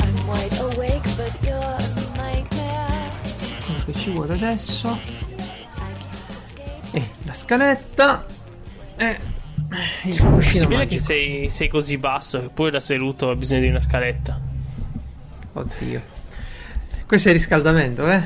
I'm wide awake, but you're a nightmare. Quello che ci vuole adesso è la scaletta e il cuscino possibile che sei, sei così basso che poi da seduto hai bisogno di una scaletta? Oddio. Questo è il riscaldamento, eh?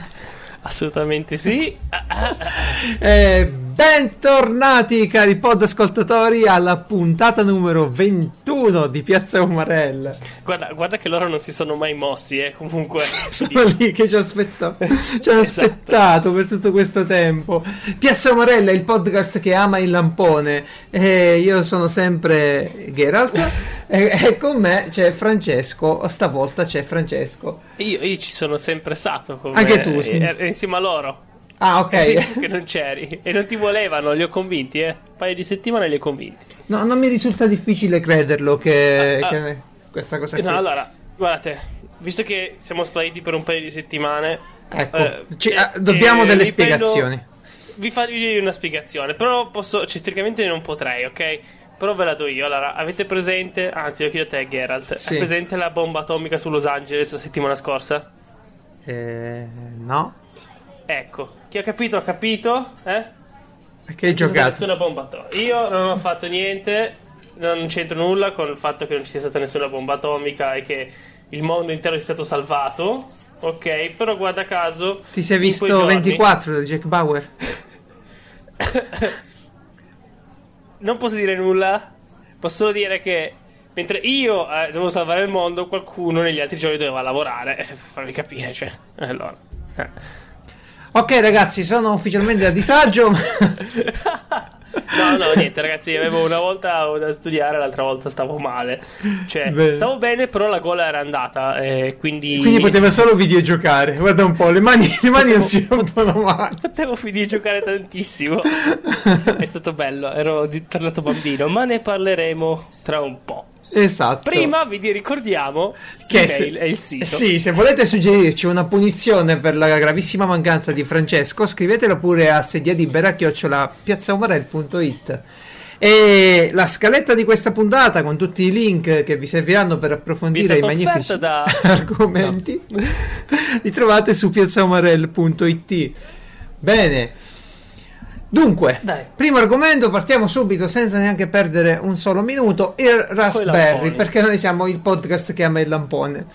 Assolutamente sì. Eh, bentornati cari pod ascoltatori alla puntata numero 21 di Piazza Umarella. Guarda, guarda che loro non si sono mai mossi, eh. Comunque. Sono lì che ci, aspetto- ci hanno Esatto. aspettato per tutto questo tempo. Piazza Umarella, il podcast che ama il lampone. E io sono sempre Geralt. e, e con me c'è Francesco. Stavolta c'è Francesco. Io, io ci sono sempre stato. Come, Anche tu, sì. eh, insieme a loro. Ah, ok. Eh sì, che non c'eri. E non ti volevano, li ho convinti, eh. Un paio di settimane li ho convinti. No, non mi risulta difficile crederlo che, Ah, ah. che questa cosa qui. No, allora, guardate, visto che siamo spariti per un paio di settimane, Ecco, eh, ci- eh, ah, dobbiamo eh, delle vi prendo- spiegazioni. Vi farei una spiegazione, però posso, cioè, tecnicamente non potrei, ok? Però ve la do io. Allora, avete presente, anzi, lo chiedo a te, Geralt, Sì. hai presente la bomba atomica su Los Angeles la settimana scorsa? Eh, no. Ecco, chi ha capito ha capito, eh? Stata giocato? Nessuna bomba atomica. Io non ho fatto niente, non c'entro nulla con il fatto che non ci sia stata nessuna bomba atomica e che il mondo intero sia stato salvato. Ok, però guarda caso. Ti sei visto giorni- 24 da Jack Bauer? Non posso dire nulla. Posso solo dire che mentre io eh, devo salvare il mondo, qualcuno negli altri giorni doveva lavorare. Eh, per farvi capire, cioè. Allora. Ok, ragazzi, sono ufficialmente a disagio. No, no, niente, ragazzi. Avevo una volta da studiare, l'altra volta stavo male. Cioè, Bene. stavo bene, però la gola era andata. eh, quindi. Quindi poteva solo videogiocare. Guarda un po', le mani, le mani non si rompono mai. Potevo finire di giocare tantissimo. È stato bello, ero tornato bambino, ma ne parleremo tra un po'. Esatto. Prima vi ricordiamo che l'email e il sito. Sì, se volete suggerirci una punizione per la gravissima mancanza di Francesco, scrivetelo pure a sediadibera.piazzaumarel.it e la scaletta di questa puntata con tutti i link che vi serviranno per approfondire è i magnifici da- argomenti li trovate su piazzaumarel.it bene dunque Dai. primo argomento partiamo subito senza neanche perdere un solo minuto il Raspberry perché noi siamo il podcast che ama il lampone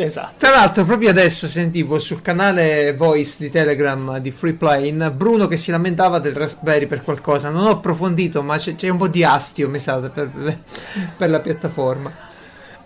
Esatto. tra l'altro, proprio adesso sentivo sul canale voice di Telegram di Freeplane Bruno che si lamentava del Raspberry per qualcosa. Non ho approfondito, ma c'è, c'è un po' di astio, mi sa, per, per la piattaforma.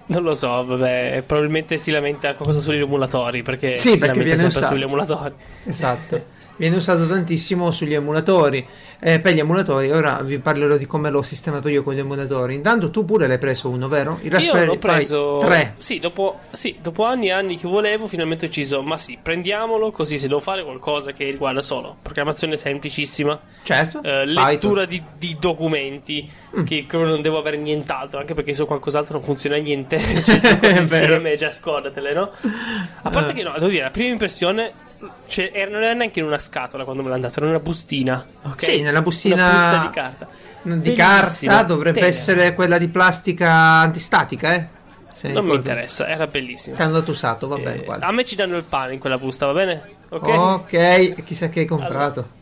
Non lo so, vabbè, probabilmente si lamenta qualcosa sugli emulatori, perché Sì, si perché lamenta viene sempre usato. sugli emulatori. Esatto. Viene usato tantissimo sugli emulatori. Eh, per gli emulatori, ora vi parlerò di come l'ho sistemato io con gli emulatori. Intanto tu pure l'hai preso uno, vero? Il Io Raspberry l'ho Pi preso 3. Sì dopo, sì, dopo anni e anni che volevo, finalmente ho deciso, ma sì, prendiamolo così se devo fare qualcosa che riguarda solo programmazione semplicissima, Certo. eh, lettura di, di documenti, Mm. che non devo avere nient'altro, anche perché su qualcos'altro non funziona niente, cioè, È cose vero. insieme, già scordatele, no? A parte Eh. che no, devo dire, la prima impressione, cioè, era- non era neanche in una scatola quando me l'ha data, era in una bustina, ok? Sì, nella bustina- Una busta di carta. Di Bellissima, carta dovrebbe tenera. essere quella di plastica antistatica, eh? Se Non mi interessa, era bellissima. Ti hanno dato usato, va bene. Eh, a me ci danno il pane in quella busta, va bene? Ok. Ok, chissà che hai comprato.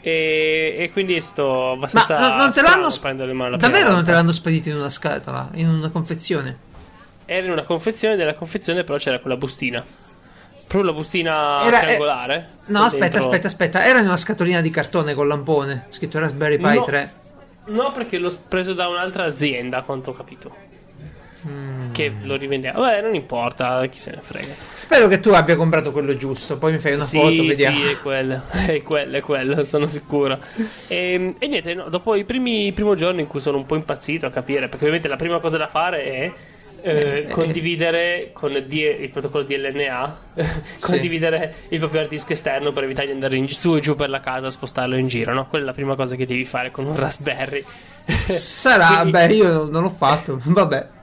E, e quindi sto Ma abbastanza. no- non te l'hanno sp- davvero non te l'hanno spedito in una scatola, in una confezione? Era in una confezione, della confezione però c'era quella bustina. Proprio la bustina Era- triangolare. No, con aspetta, dentro- aspetta, aspetta, era in una scatolina di cartone con lampone, scritto Raspberry Pi No. 3. No, perché l'ho preso da un'altra azienda, a quanto ho capito. Mm. Che lo rivendeva. Vabbè, non importa, chi se ne frega. Spero che tu abbia comprato quello giusto, poi mi fai una sì, foto, vediamo. Sì, è quello, è quello, è quello, sono sicuro. E, e niente, no, dopo i primi primo giorno in cui sono un po' impazzito a capire, perché ovviamente la prima cosa da fare è eh, condividere con D- il protocollo DLNA, condividere il proprio hard disk esterno per evitare di andare in- su e giù per la casa, spostarlo in giro, no? Quella è la prima cosa che devi fare con un Raspberry. Sarà, Quindi- beh, io non l'ho fatto, vabbè.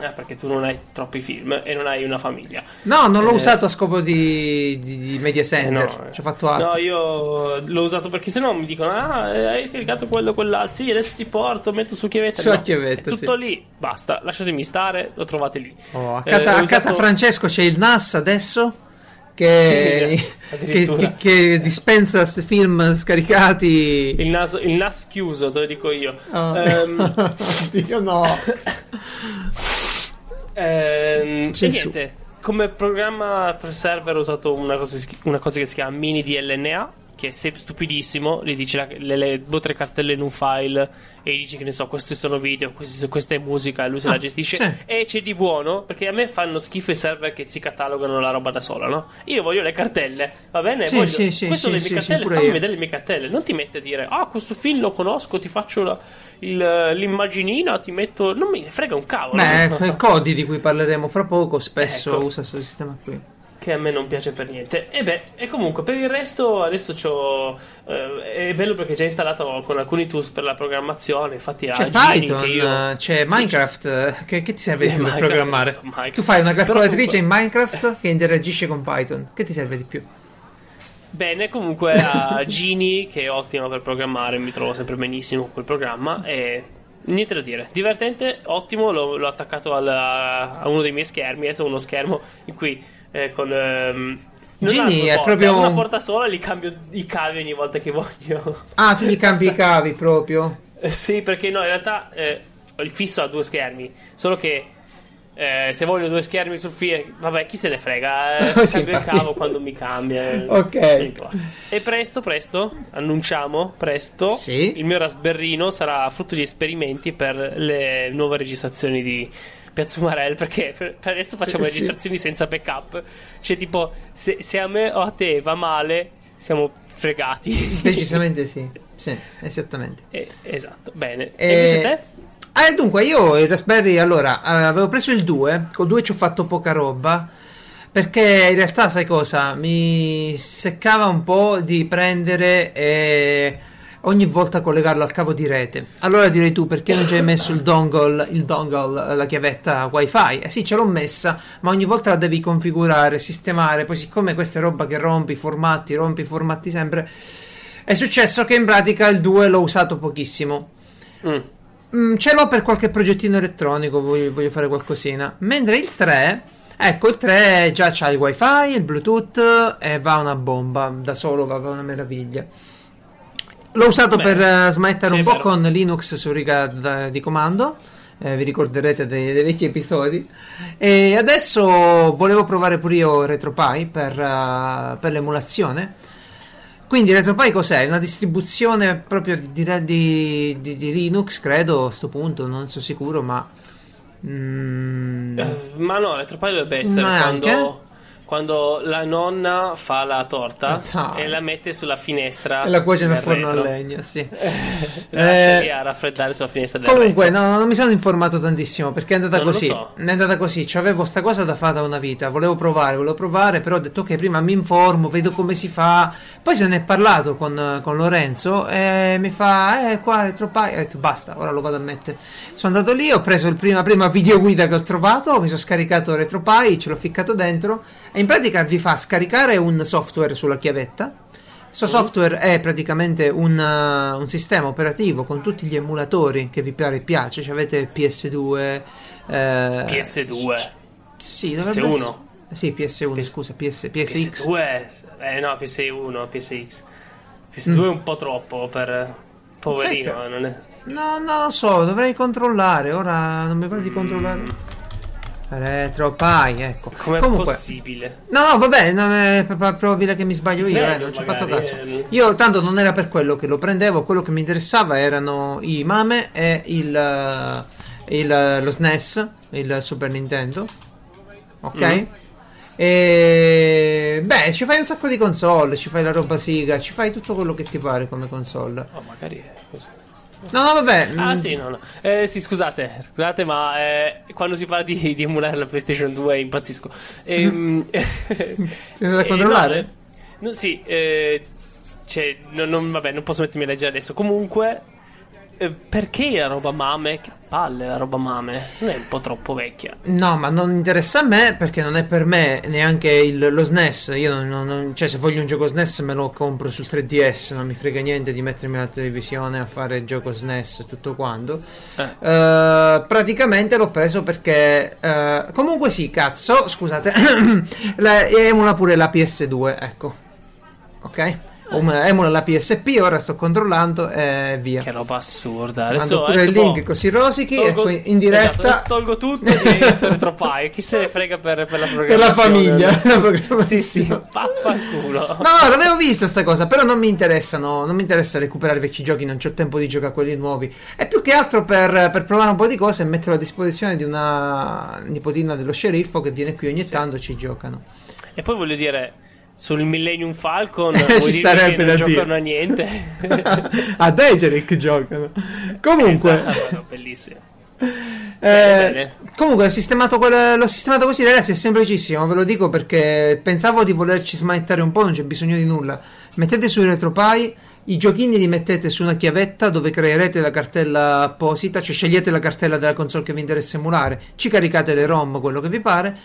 Eh, perché tu non hai troppi film e non hai una famiglia. No, non l'ho Eh, usato a scopo di, di, di media Eh, center. no, eh. Ci ho fatto altro. No, io l'ho usato perché sennò mi dicono: Ah, eh, hai scaricato quello, quell'altro. Sì, adesso ti porto, metto su chiavetta. Su No, chiavetta, è tutto sì. lì, basta, lasciatemi stare, lo trovate lì. Oh, a Eh, casa, ho a casa usato- Francesco c'è il NAS adesso che, Sì, che, che- che dispensa film scaricati. Il, naso, il NAS chiuso, te lo dico io. Oh. Ehm, Dio no. ehm, e niente, come programma per server ho usato una cosa, una cosa che si chiama mini DLNA. Che è sempre stupidissimo, gli dici la- le, le due o tre cartelle in un file e gli dici che ne so, questi sono video, questi- questa è musica, e lui se Ah, la gestisce. sì. E c'è di buono, perché a me fanno schifo i server che si catalogano la roba da sola, no? Io voglio le cartelle, va bene? Sì, Voglio- sì, sì, queste sono sì, le mie cartelle, fammi io. vedere le mie cartelle. Non ti metti a dire, ah, questo film lo conosco, ti faccio la- l'immaginina, ti metto... Non mi frega un cavolo. Beh, codi di cui parleremo fra poco spesso Ecco. usa questo sistema qui. che a me non piace per niente. E beh, e comunque per il resto adesso c'ho eh, è bello perché già installato con alcuni tools per la programmazione, infatti C'è Python, io c'è Sì, Minecraft. eh, Che, che ti serve di più per programmare? so. Tu fai una calcolatrice comunque- in Minecraft che interagisce con Python. Che ti serve di più? Bene, comunque a Gini che è ottima per programmare, mi trovo sempre benissimo con quel programma e niente da dire. Divertente, ottimo, l'ho, l'ho attaccato al- a uno dei miei schermi, adesso uno schermo in cui eh, con ehm, due è porte, proprio una un- porta sola e li cambio i cavi ogni volta che voglio. Ah, tu gli cambi i cavi proprio. Eh, Sì, perché no, in realtà eh, il fisso ha due schermi, solo che eh, se voglio due schermi sul filo, vabbè, chi se ne frega, eh, Sì, cambio il infatti. cavo quando mi cambia. eh, Ok. E presto, presto, annunciamo, presto, Sì. il mio Raspberrino sarà frutto di esperimenti per le nuove registrazioni di Piazza Umarell, perché per adesso facciamo Eh, sì. registrazioni senza backup, cioè tipo, se, se a me o a te va male, siamo fregati. Decisamente sì. Sì, esattamente. Eh, esatto, bene. Eh, E invece te? Eh, dunque, io il Raspberry, allora, eh, avevo preso il 2, col 2 ci ho fatto poca roba, perché in realtà, sai cosa, mi seccava un po' di prendere e ogni volta collegarlo al cavo di rete. Allora direi tu, perché non ci hai messo il dongle, il dongle, la chiavetta wifi? Eh sì, ce l'ho messa, ma ogni volta la devi configurare, sistemare, poi siccome questa è roba che rompi, formatti, rompi, formatti sempre, è successo che in pratica il 2 l'ho usato pochissimo. Mm. Mm, ce l'ho per qualche progettino elettronico, voglio, voglio fare qualcosina. Mentre il 3, ecco, il 3 già c'ha il wifi, il bluetooth e va una bomba, da solo va, va una meraviglia. L'ho usato Bene. per eh, smettere Sì, un po' vero. con Linux su riga da- di comando, eh, vi ricorderete dei, dei vecchi episodi. E adesso volevo provare pure io RetroPie per, eh, per l'emulazione. Quindi RetroPie cos'è? Una distribuzione proprio di, di- di- di Linux, credo, a sto punto, non sono sicuro, ma... mm, Eh, ma no, Retropie dovrebbe essere Neanche? quando, quando la nonna fa la torta Ah, dai. e la mette sulla finestra. e la cuoce nel forno a retro. legna, sì. La lascia Eh, lì a raffreddare sulla finestra del Comunque, no, non mi sono informato tantissimo perché è andata Non così. so. È andata così. C'avevo sta cosa da fare da una vita. Volevo provare, volevo provare, però ho detto che prima mi informo, vedo come si fa. Poi se ne è parlato con, con Lorenzo e mi fa, eh, qua è troppo. Ho detto basta, ora lo vado a mettere. Sono andato lì, ho preso il prima, prima videoguida che ho trovato, mi sono scaricato RetroPie, ce l'ho ficcato dentro in pratica vi fa scaricare un software sulla chiavetta. Questo software è praticamente un, uh, un sistema operativo con tutti gli emulatori che vi pare piace. Cioè avete PS2, eh, PS2. Sì, dovrebbe PS1. Sì, PS1, PS- scusa, PS, PSX. PS2. Eh no, PS1, PSX. PS2 è un po' troppo per. Poverino, Mm. È. No, non lo so, dovrei controllare. Ora non mi pare di controllare. RetroPie, ecco. Com'è Comunque, possibile? No, no, vabbè, non è probabile che mi sbaglio io, eh, non ci ho fatto caso. eh. Io tanto non era per quello che lo prendevo, quello che mi interessava erano i MAME e il, eh, il- lo SNES, il Super Nintendo. Ok? Mm. E beh, ci fai un sacco di console, ci fai la roba siga, ci fai tutto quello che ti pare come console. Oh, magari è così. No, no, vabbè. Ah mm, sì, no, no. Eh, sì, scusate, scusate, ma eh, quando si parla di, di emulare la PlayStation 2 impazzisco. Ehm, Sei andato a eh, controllare? no, eh, no, sì, eh, cioè, no- non, vabbè, non posso mettermi a leggere adesso. Comunque, eh, perché la roba mame? Che palle la roba mame? Non è un po' troppo vecchia. No, ma non interessa a me perché non è per me neanche il- lo SNES. Io non, non- non- cioè, se voglio un gioco SNES me lo compro sul 3DS. Non mi frega niente di mettermi alla televisione a fare gioco SNES e tutto quanto. Eh. Eh, praticamente l'ho preso perché. eh, comunque, sì, cazzo. Scusate, la- emula pure la PS2. Ecco, ok. Um, Emula la PSP. Ora sto controllando e via. Che roba assurda. Mando Adesso, pure adesso il link boh, così rosichi e tolgo- qui in diretta. Esatto, tolgo tutto e divento RetroPie. Chi se ne frega per, per la per programmazione? la famiglia. la. Sì, sì, vaffanculo. No, no, l'avevo vista sta cosa, però non mi interessano, non mi interessa recuperare vecchi giochi, non c'ho tempo di giocare a quelli nuovi. È più che altro per, per provare un po' di cose e metterlo a disposizione di una nipotina dello sceriffo che viene qui ogni tanto e ci giocano. E poi voglio dire, sul Millennium Falcon Ci starebbe da non dire. giocano a niente? a Degeric giocano. Comunque, Esatto, bellissimo. eh, bene. comunque l'ho sistemato, quel- l'ho sistemato così, ragazzi, è semplicissimo, ve lo dico perché pensavo di volerci smanettare un po', non c'è bisogno di nulla. Mettete sui RetroPie i giochini li mettete su una chiavetta dove creerete la cartella apposita, cioè scegliete la cartella della console che vi interessa emulare, ci caricate le ROM, quello che vi pare.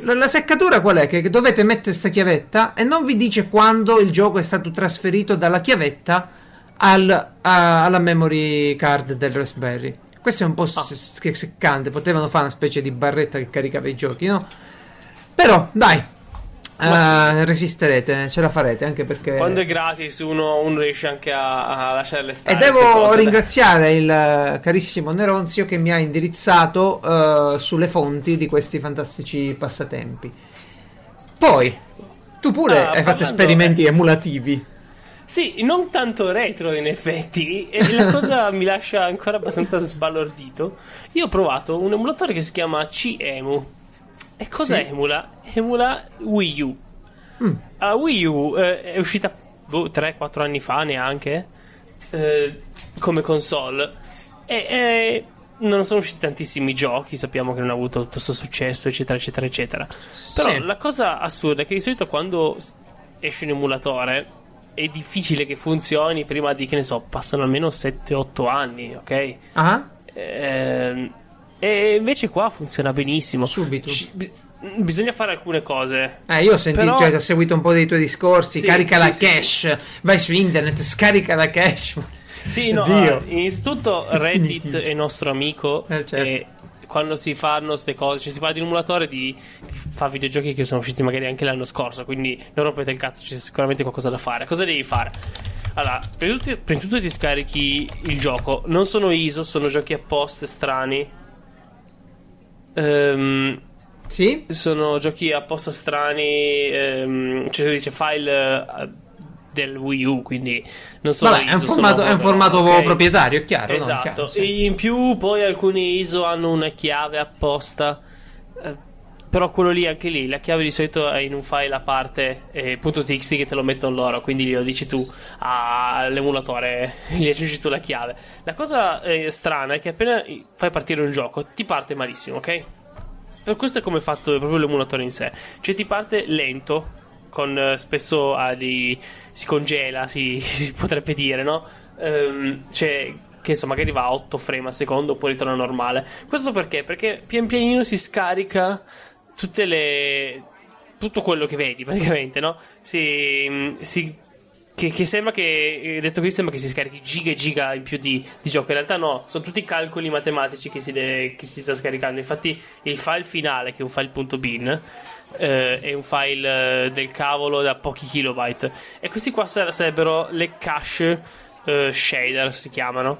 La, la seccatura qual è? Che che dovete mettere questa chiavetta e non vi dice quando il gioco è stato trasferito dalla chiavetta al- a- alla memory card del Raspberry. Questo è un po' s- seccante, potevano fare una specie di barretta che caricava i giochi, no? Però, dai, Ma eh, resisterete, ce la farete, anche perché... Quando è gratis uno, uno riesce anche a, a lasciarle E stare. ste devo cose. ringraziare il eh, carissimo Neronzio che mi ha indirizzato eh, sulle fonti di questi fantastici passatempi. Poi, tu pure Ah, hai fatto esperimenti emulativi. Sì, non tanto retro in effetti, e la cosa mi lascia ancora abbastanza sbalordito. Io ho provato un emulatore che si chiama CEMU. E cosa Sì. emula? Emula Wii U. Mm. La Wii U eh, è uscita boh, 3-4 anni fa neanche eh, come console e eh, non sono usciti tantissimi giochi, sappiamo che non ha avuto tutto questo successo, eccetera, eccetera, eccetera. Però Sì. la cosa assurda è che di solito quando esce un emulatore è difficile che funzioni prima di, che ne so, passano almeno 7-8 anni, ok? Ah? Ehm, e invece qua funziona benissimo. Subito. Ci- bi- bisogna fare alcune cose. Eh, io ho sentito, Però- cioè, ho seguito un po' dei tuoi discorsi. Sì, carica sì, la sì, cache, vai su internet, scarica la cache. Sì, no, Dio. innanzitutto Reddit è nostro amico Eh, certo. e quando si fanno queste cose, cioè si parla di un emulatore di fa videogiochi che sono usciti magari anche l'anno scorso, quindi non rompete il cazzo, c'è sicuramente qualcosa da fare. Cosa devi fare? Allora, prima di tutto, prima di tutto ti scarichi il gioco, non sono ISO, sono giochi apposta strani. Ehm, Sì? sono giochi apposta strani, ehm, cioè si dice file eh, del Wii U, quindi non sono Vabbè, è un formato, è un formato ok? proprietario, è chiaro. no? È Esatto, chiaro, sì. E in più poi alcuni ISO hanno una chiave apposta. Però quello lì, anche lì, la chiave di solito è in un file a parte, eh, .txt che te lo mettono loro, quindi lo dici tu all'emulatore, gli aggiungi tu la chiave. La cosa eh, strana è che appena fai partire un gioco, ti parte malissimo, ok? Per questo è come è fatto proprio l'emulatore in sé. Cioè ti parte lento, con eh, spesso ha dei- si congela, si, si potrebbe dire, no? Ehm, cioè che insomma magari va a 8 frame al secondo poi ritorna normale. Questo perché? Perché pian pianino si scarica tutte le tutto quello che vedi praticamente, no? Si, si che, che sembra che, eh, detto così, sembra che si scarichi giga e giga in più di, di gioco. In realtà no, sono tutti calcoli matematici che si, de- che si sta scaricando. Infatti il file finale, che è un file.bin, eh, è un file eh, del cavolo da pochi kilobyte. E questi qua sar- sarebbero le cache eh, shader, si chiamano.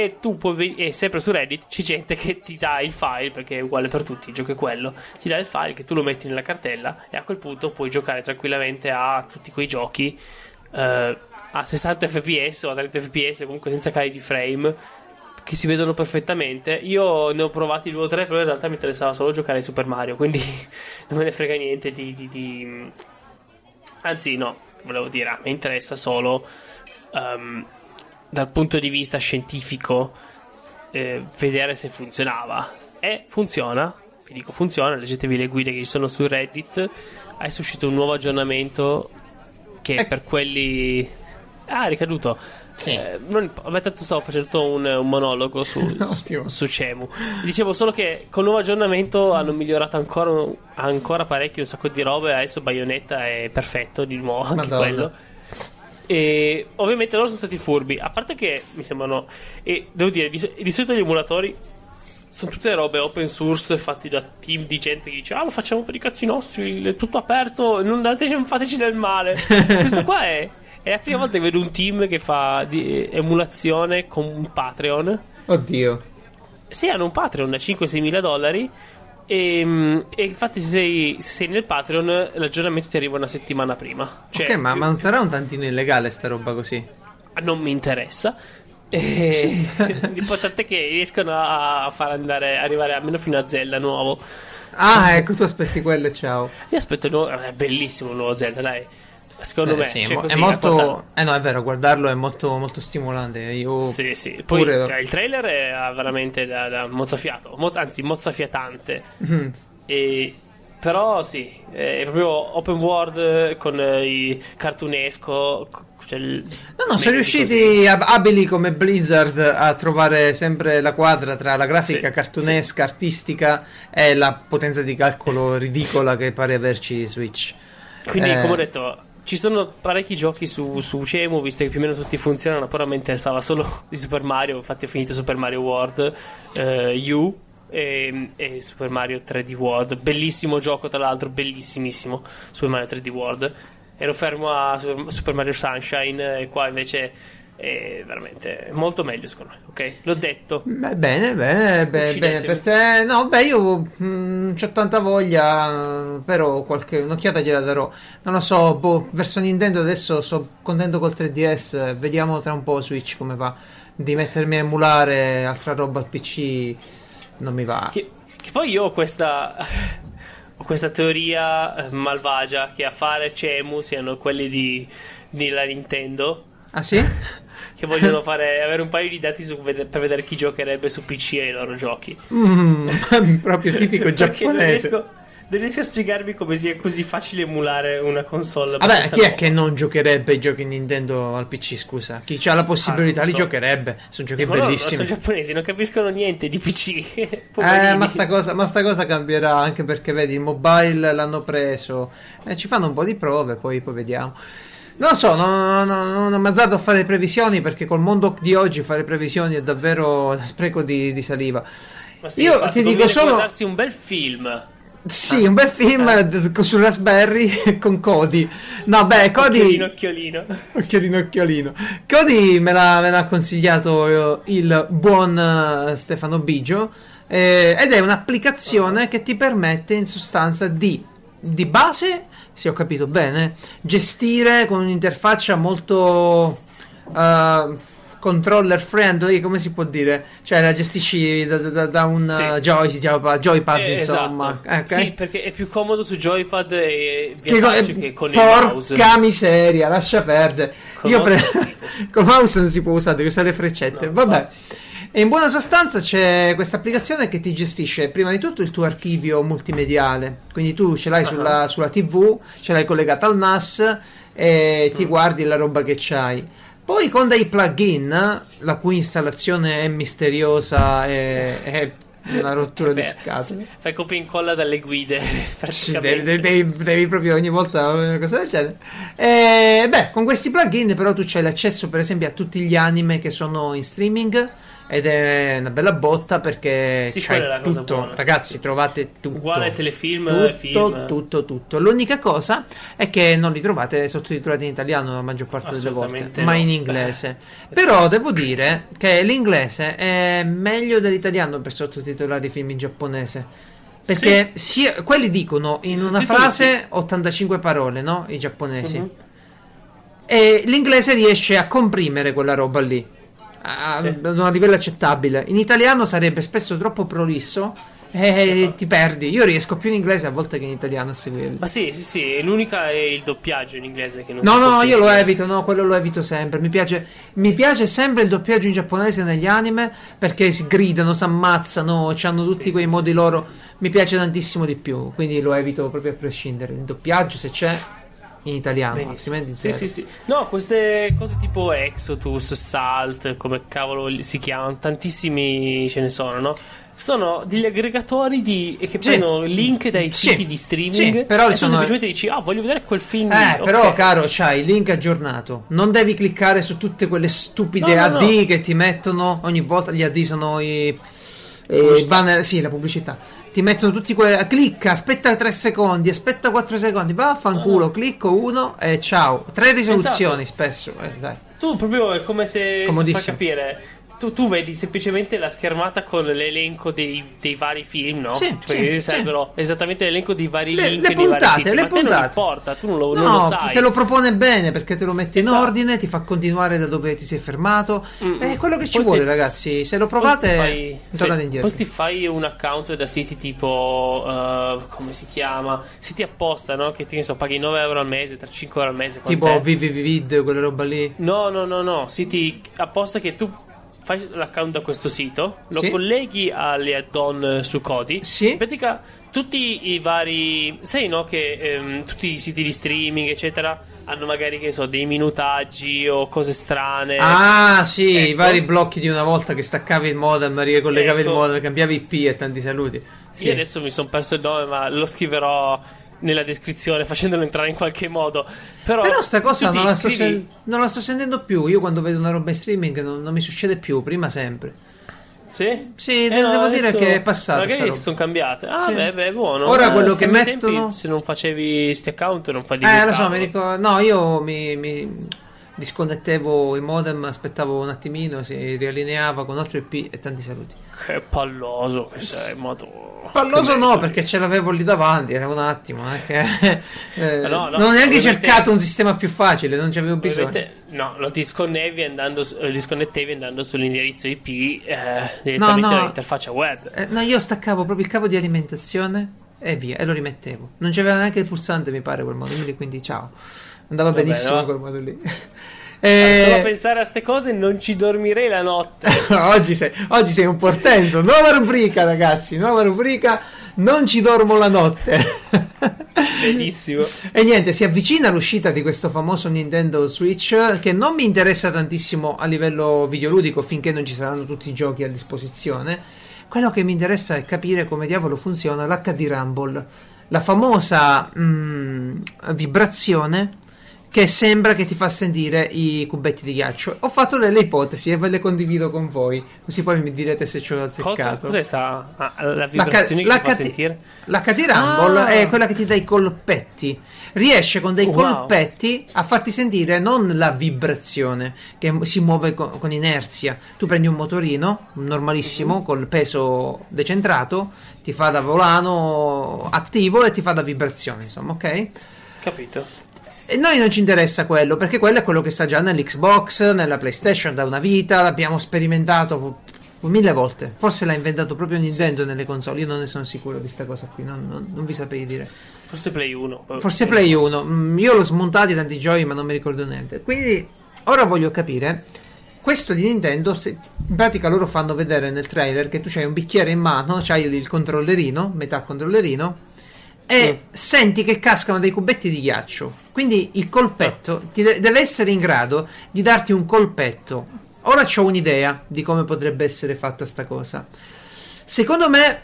E tu puoi, e sempre su Reddit c'è gente che ti dà il file, perché è uguale per tutti, il gioco è quello. Ti dà il file che tu lo metti nella cartella e a quel punto puoi giocare tranquillamente a tutti quei giochi eh, a 60 fps o a 30 fps, comunque senza cali di frame, che si vedono perfettamente. Io ne ho provati due o tre, però in realtà mi interessava solo giocare a Super Mario, quindi non me ne frega niente di. di- di- Anzi, no, volevo dire, a me interessa solo ehm, dal punto di vista scientifico eh, vedere se funzionava. E funziona, vi dico funziona, leggetevi le guide che ci sono su Reddit. È uscito un nuovo aggiornamento che Ecco. per quelli... Ah, è ricaduto. Sì. Eh, non vabbè, tanto stavo facendo tutto un, un monologo su, su Cemu. Dicevo solo che con il nuovo aggiornamento hanno migliorato ancora, ancora parecchio un sacco di robe. Adesso Bayonetta è perfetto di nuovo, anche Madonna. quello. E ovviamente loro sono stati furbi. A parte che mi sembrano. E devo dire, di, di solito gli emulatori sono tutte robe open source fatti da team di gente che dice: Ah, lo facciamo per i cazzi nostri, è tutto aperto, non, dateci, non fateci del male. Questo qua è. È la prima volta che vedo un team che fa di emulazione con un Patreon. Oddio. Sì, hanno un Patreon da 5-6 mila dollari. E, mm, e infatti, se sei, se sei nel Patreon, l'aggiornamento ti arriva una settimana prima. Cioè, ok, ma, ma non sarà un tantino illegale sta roba così? non mi interessa. E l'importante è che riescano a far andare, arrivare almeno fino a Zelda nuovo. Ah, ecco, tu aspetti quello ciao. Io aspetto il nuovo, è bellissimo il nuovo Zelda, dai. Secondo Eh, me sì, cioè, è molto. Eh no, è vero, guardarlo è molto, molto stimolante. Io Sì, sì. Poi pure- eh, il trailer è veramente da, da mozzafiato, mo- anzi mozzafiatante. Mm. E, però sì, è proprio open world con eh, i cartunesco. cioè No, no, sono riusciti ab- abili come Blizzard a trovare sempre la quadra tra la grafica Sì, cartunesca, artistica e la potenza di calcolo ridicola che pare averci Switch. Quindi, Eh, come ho detto, ci sono parecchi giochi su, su Cemu, visto che più o meno tutti funzionano, però mi interessava solo di Super Mario. Infatti, ho finito Super Mario World eh, U e, e Super Mario 3D World. Bellissimo gioco, tra l'altro, bellissimissimo. Super Mario 3D World. Ero fermo a Super Mario Sunshine, e qua invece è veramente molto meglio, secondo me. Ok, l'ho detto. Beh, bene, bene, bene, Uccidetemi. bene per te. No, beh, io mm, c'ho tanta voglia, però qualche un'occhiata gliela darò. Non lo so, boh, verso Nintendo adesso sto contento col 3DS, vediamo tra un po' Switch come va. Di mettermi a emulare altra roba al PC non mi va. Che, che poi io ho questa. Ho questa teoria eh, malvagia che a fare Cemu siano quelli di, della Nintendo Ah sì? che vogliono fare, avere un paio di dati su- per vedere chi giocherebbe su PC ai loro giochi. Mm, proprio tipico non giapponese. riesco, non riesco a spiegarmi come sia così facile emulare una console. Vabbè, chi è che non giocherebbe i giochi Nintendo al PC, scusa? Chi ha la possibilità Ah, non li so. giocherebbe. Sono giochi Ma loro bellissimi. sono giapponesi, non capiscono niente di PC. Eh, ma sta, cosa, ma sta cosa cambierà anche perché vedi, il mobile l'hanno preso. Eh, ci fanno un po' di prove, poi, poi vediamo. Non lo so, non, non, non, non azzardo a fare previsioni perché col mondo di oggi fare previsioni è davvero spreco di, di saliva. Ma sì, Io infatti, ti dico solo- guardarsi un bel film. Sì, un bel film Eh. su Raspberry con Cody. No, beh, Cody. Occhiolino, occhiolino. Occhiolino, occhiolino. Cody me l'ha, me l'ha consigliato eh, il buon eh, Stefano Bigio. eh, ed è un'applicazione che ti permette in sostanza di, di base, se ho capito bene, gestire con un'interfaccia molto eh, controller friendly, come si può dire? Cioè la gestisci da, da- da un Sì. eh, joy- joypad, Eh, insomma. esatto. Ok? Sì, perché è più comodo su joypad e Che, co- eh, che con il porca mouse. miseria, lascia perdere. Col Io mouse pre- col mouse non si può usare, devi usare le freccette. No, Vabbè. infatti. E in buona sostanza c'è questa applicazione che ti gestisce prima di tutto il tuo archivio multimediale. Quindi tu ce l'hai sulla, sulla TV, ce l'hai collegata al NAS e Mm. ti guardi la roba che c'hai. Poi con dei plugin, la cui installazione è misteriosa e è una rottura di Beh, scatole. Fai copia e incolla dalle guide. Sì, devi, devi- devi proprio ogni volta una cosa del genere. E, beh, con questi plugin, però, tu c'hai l'accesso, per esempio, a tutti gli anime che sono in streaming. Ed è una bella botta perché Sì, c'hai quella è la cosa tutto. buona. Ragazzi, trovate tutto. Uguale telefilm, tutto, film. tutto, tutto. L'unica cosa è che non li trovate sottotitolati in italiano la maggior parte delle volte, Assolutamente ma no. in inglese. Però devo dire che l'inglese è meglio dell'italiano per sottotitolare i film in giapponese. Perché sia- quelli dicono in una frase 85 parole, no? I giapponesi. Mhm. E l'inglese riesce a comprimere quella roba lì a Sì. ad un livello accettabile. In italiano sarebbe spesso troppo prolisso e ti perdi. Io riesco più in inglese a volte che in italiano a seguirli. Ma sì, sì, sì. L'unica è il doppiaggio in inglese che non No, no, io lo evito, no, quello lo evito sempre. Mi piace, mi piace sempre il doppiaggio in giapponese negli anime perché si gridano, si ammazzano, hanno tutti Sì, quei sì, modi sì, loro. Mi piace tantissimo di più, quindi lo evito proprio a prescindere. Il doppiaggio, se c'è, in italiano, Benissimo. altrimenti Sì, zero. sì, sì. No, queste cose tipo Exodus, Salt, come cavolo si chiamano, tantissimi ce ne sono, no? Sono degli aggregatori di, che Sì. prendono link dai Sì. siti di streaming Sì, però e sono- semplicemente dici, ah, voglio vedere quel film. Eh, lì. però, caro, c'hai il link aggiornato. Non devi cliccare su tutte quelle stupide No, no, AD no. che ti mettono ogni volta. Gli AD sono i. Pubblicità. banner, sì, la pubblicità. Ti mettono tutti quelli. Clicca, aspetta 3 secondi, aspetta 4 secondi. Vaffanculo, No, no. clicco uno e ciao. Tre risoluzioni Esatto. spesso. Eh, dai. Tu proprio è come se fa capire. Tu, tu vedi semplicemente la schermata con l'elenco dei, dei vari film, no? Sì, cioè, sì, ti sì. esattamente l'elenco dei vari Le- link le nei vari puntate, siti. le ma a te non puntate. importa, tu non lo, non No, lo sai. te lo propone bene perché te lo mette in Esatto. ordine, ti fa continuare da dove ti sei fermato. Mm, È quello che ci vuole, si- ragazzi. Se lo provate, fai- tornate indietro. Poi ti fai un account da siti tipo uh, come si chiama? Siti apposta, no? Che ti so, paghi 9 euro al mese, 5 euro al mese. Tipo? VVVid, quella roba lì. No, no, no, no, siti apposta che tu fai l'account da questo sito, lo Sì. colleghi alle add-on su Codi. Sì. In pratica tutti i vari, sai no che ehm, tutti i siti di streaming, eccetera, hanno magari che so dei minutaggi o cose strane. Ah, sì, i Ecco. vari blocchi di una volta che staccavi il modem, ricollegavi Ecco. il modem, cambiavi IP e tanti saluti. Sì. Io adesso mi sono perso il nome, ma lo scriverò nella descrizione facendolo entrare in qualche modo. Però, Però sta cosa non la, sto iscrivi- sen- non la sto sentendo più. Io quando vedo una roba in streaming non, non mi succede più, prima sempre. Sì? Sì, Eh de- no, devo dire che è passata Magari sono cambiate. Ah, Sì. beh, beh, buono. Ora Eh, quello che mettono- tempi, se non facevi sti account, non fai di Eh, lo so, mi ricordo. No, io mi, mi disconnettevo il modem, aspettavo un attimino, si riallineava con altro IP e tanti saluti. Che palloso che sei, madonna. Palloso no, merda. perché ce l'avevo lì davanti, era un attimo. eh, che- eh, no, no, non ho neanche cercato un sistema più facile, non c'avevo bisogno. Ovviamente, no, lo disconnevi andando, lo disconnettevi andando sull'indirizzo IP eh, direttamente No, no. dall'interfaccia web. Eh, no, io staccavo proprio il cavo di alimentazione e via, e lo rimettevo. Non c'aveva neanche il pulsante, mi pare, quel modo lì, quindi ciao. Andava Vabbè, benissimo quel modo lì. Solo a Eh, pensare a ste cose non ci dormirei la notte. oggi, sei, oggi sei un portento. Nuova rubrica, ragazzi. Nuova rubrica. Non ci dormo la notte. Benissimo. E niente, si avvicina l'uscita di questo famoso Nintendo Switch che non mi interessa tantissimo a livello videoludico finché non ci saranno tutti i giochi a disposizione. Quello che mi interessa è capire come diavolo funziona l'HD Rumble, la famosa mm, vibrazione che sembra che ti fa sentire i cubetti di ghiaccio. Ho fatto delle ipotesi e ve le condivido con voi, così poi mi direte se ci ho azzeccato. Cosa, cos'è sta ah, la La vibrazione ca- che la ti sentire? L'HD Rumble Ah. è quella che ti dà i colpetti. Riesce con dei Wow. colpetti a farti sentire non la vibrazione che si muove co- con inerzia. Tu prendi un motorino normalissimo col peso decentrato, ti fa da volano attivo e ti fa da vibrazione, insomma, ok? Capito. E noi non ci interessa quello, perché quello è quello che sta già nell'Xbox, nella PlayStation da una vita, l'abbiamo sperimentato mille volte. Forse l'ha inventato proprio Nintendo nelle console, io non ne sono sicuro di sta cosa qui, non, non- non vi saprei dire. Forse Play 1. Forse Play 1, mm, io l'ho smontati tanti giochi ma non mi ricordo niente. Quindi ora voglio capire, questo di Nintendo, se- in pratica loro fanno vedere nel trailer che tu hai un bicchiere in mano, c'hai il controllerino, metà controllerino, e senti che cascano dei cubetti di ghiaccio. Quindi il colpetto ti de- deve essere in grado di darti un colpetto. Ora ho un'idea di come potrebbe essere fatta sta cosa. Secondo me,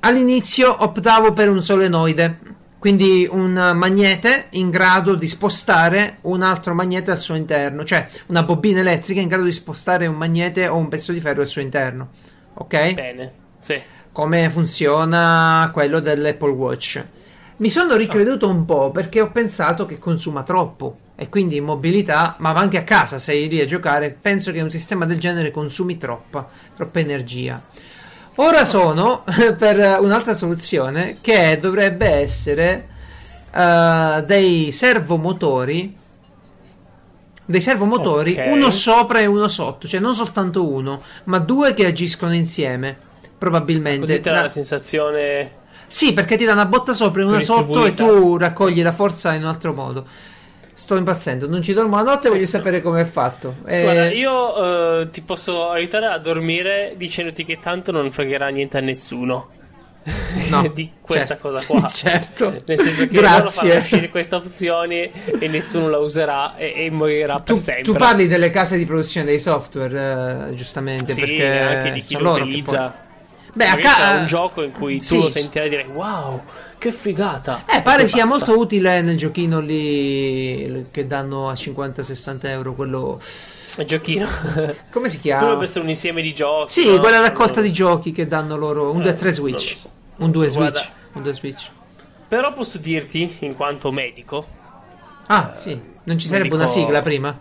all'inizio optavo per un solenoide, quindi un magnete in grado di spostare un altro magnete al suo interno, cioè una bobina elettrica in grado di spostare un magnete o un pezzo di ferro al suo interno. Ok? Bene. Sì. Come funziona quello dell'Apple Watch. Mi sono ricreduto un po' perché ho pensato che consuma troppo e quindi in mobilità, ma anche a casa sei lì a giocare, penso che un sistema del genere consumi troppa, troppa energia. Ora sono per un'altra soluzione che dovrebbe essere eh, dei servomotori dei servomotori, Ok. uno sopra e uno sotto, cioè non soltanto uno, ma due che agiscono insieme, probabilmente. Così ti dà la sensazione. Sì, perché ti dà una botta sopra e una sotto e tu raccogli la forza in un altro modo. Sto impazzendo, non ci dormo la notte, Sì. voglio sapere come è fatto. Eh, Guarda, io eh, ti posso aiutare a dormire dicendoti che tanto non fregherà niente a nessuno. No, di questa certo. cosa qua. certo. Nel senso che loro Grazie. fanno uscire questa opzione e nessuno la userà e, e morirà per Tu, sempre. tu parli delle case di produzione dei software, eh, giustamente, sì, perché anche di chi lo loro utilizza. poi- Beh, a ca- un gioco in cui tu sì. lo sentirai dire wow, che figata. Eh, pare sia basta. molto utile nel giochino lì che danno a 50-60 euro, quello... Il giochino. Come si Dovrebbe chiama? essere un insieme di giochi. Sì, no? quella raccolta Non- di giochi che danno loro, un Eh, 2 3 non Switch, so. un Non 2 so, Switch, un 2 Switch. Però posso dirti, in quanto medico, Ah, sì, non ci sarebbe una dico- sigla prima?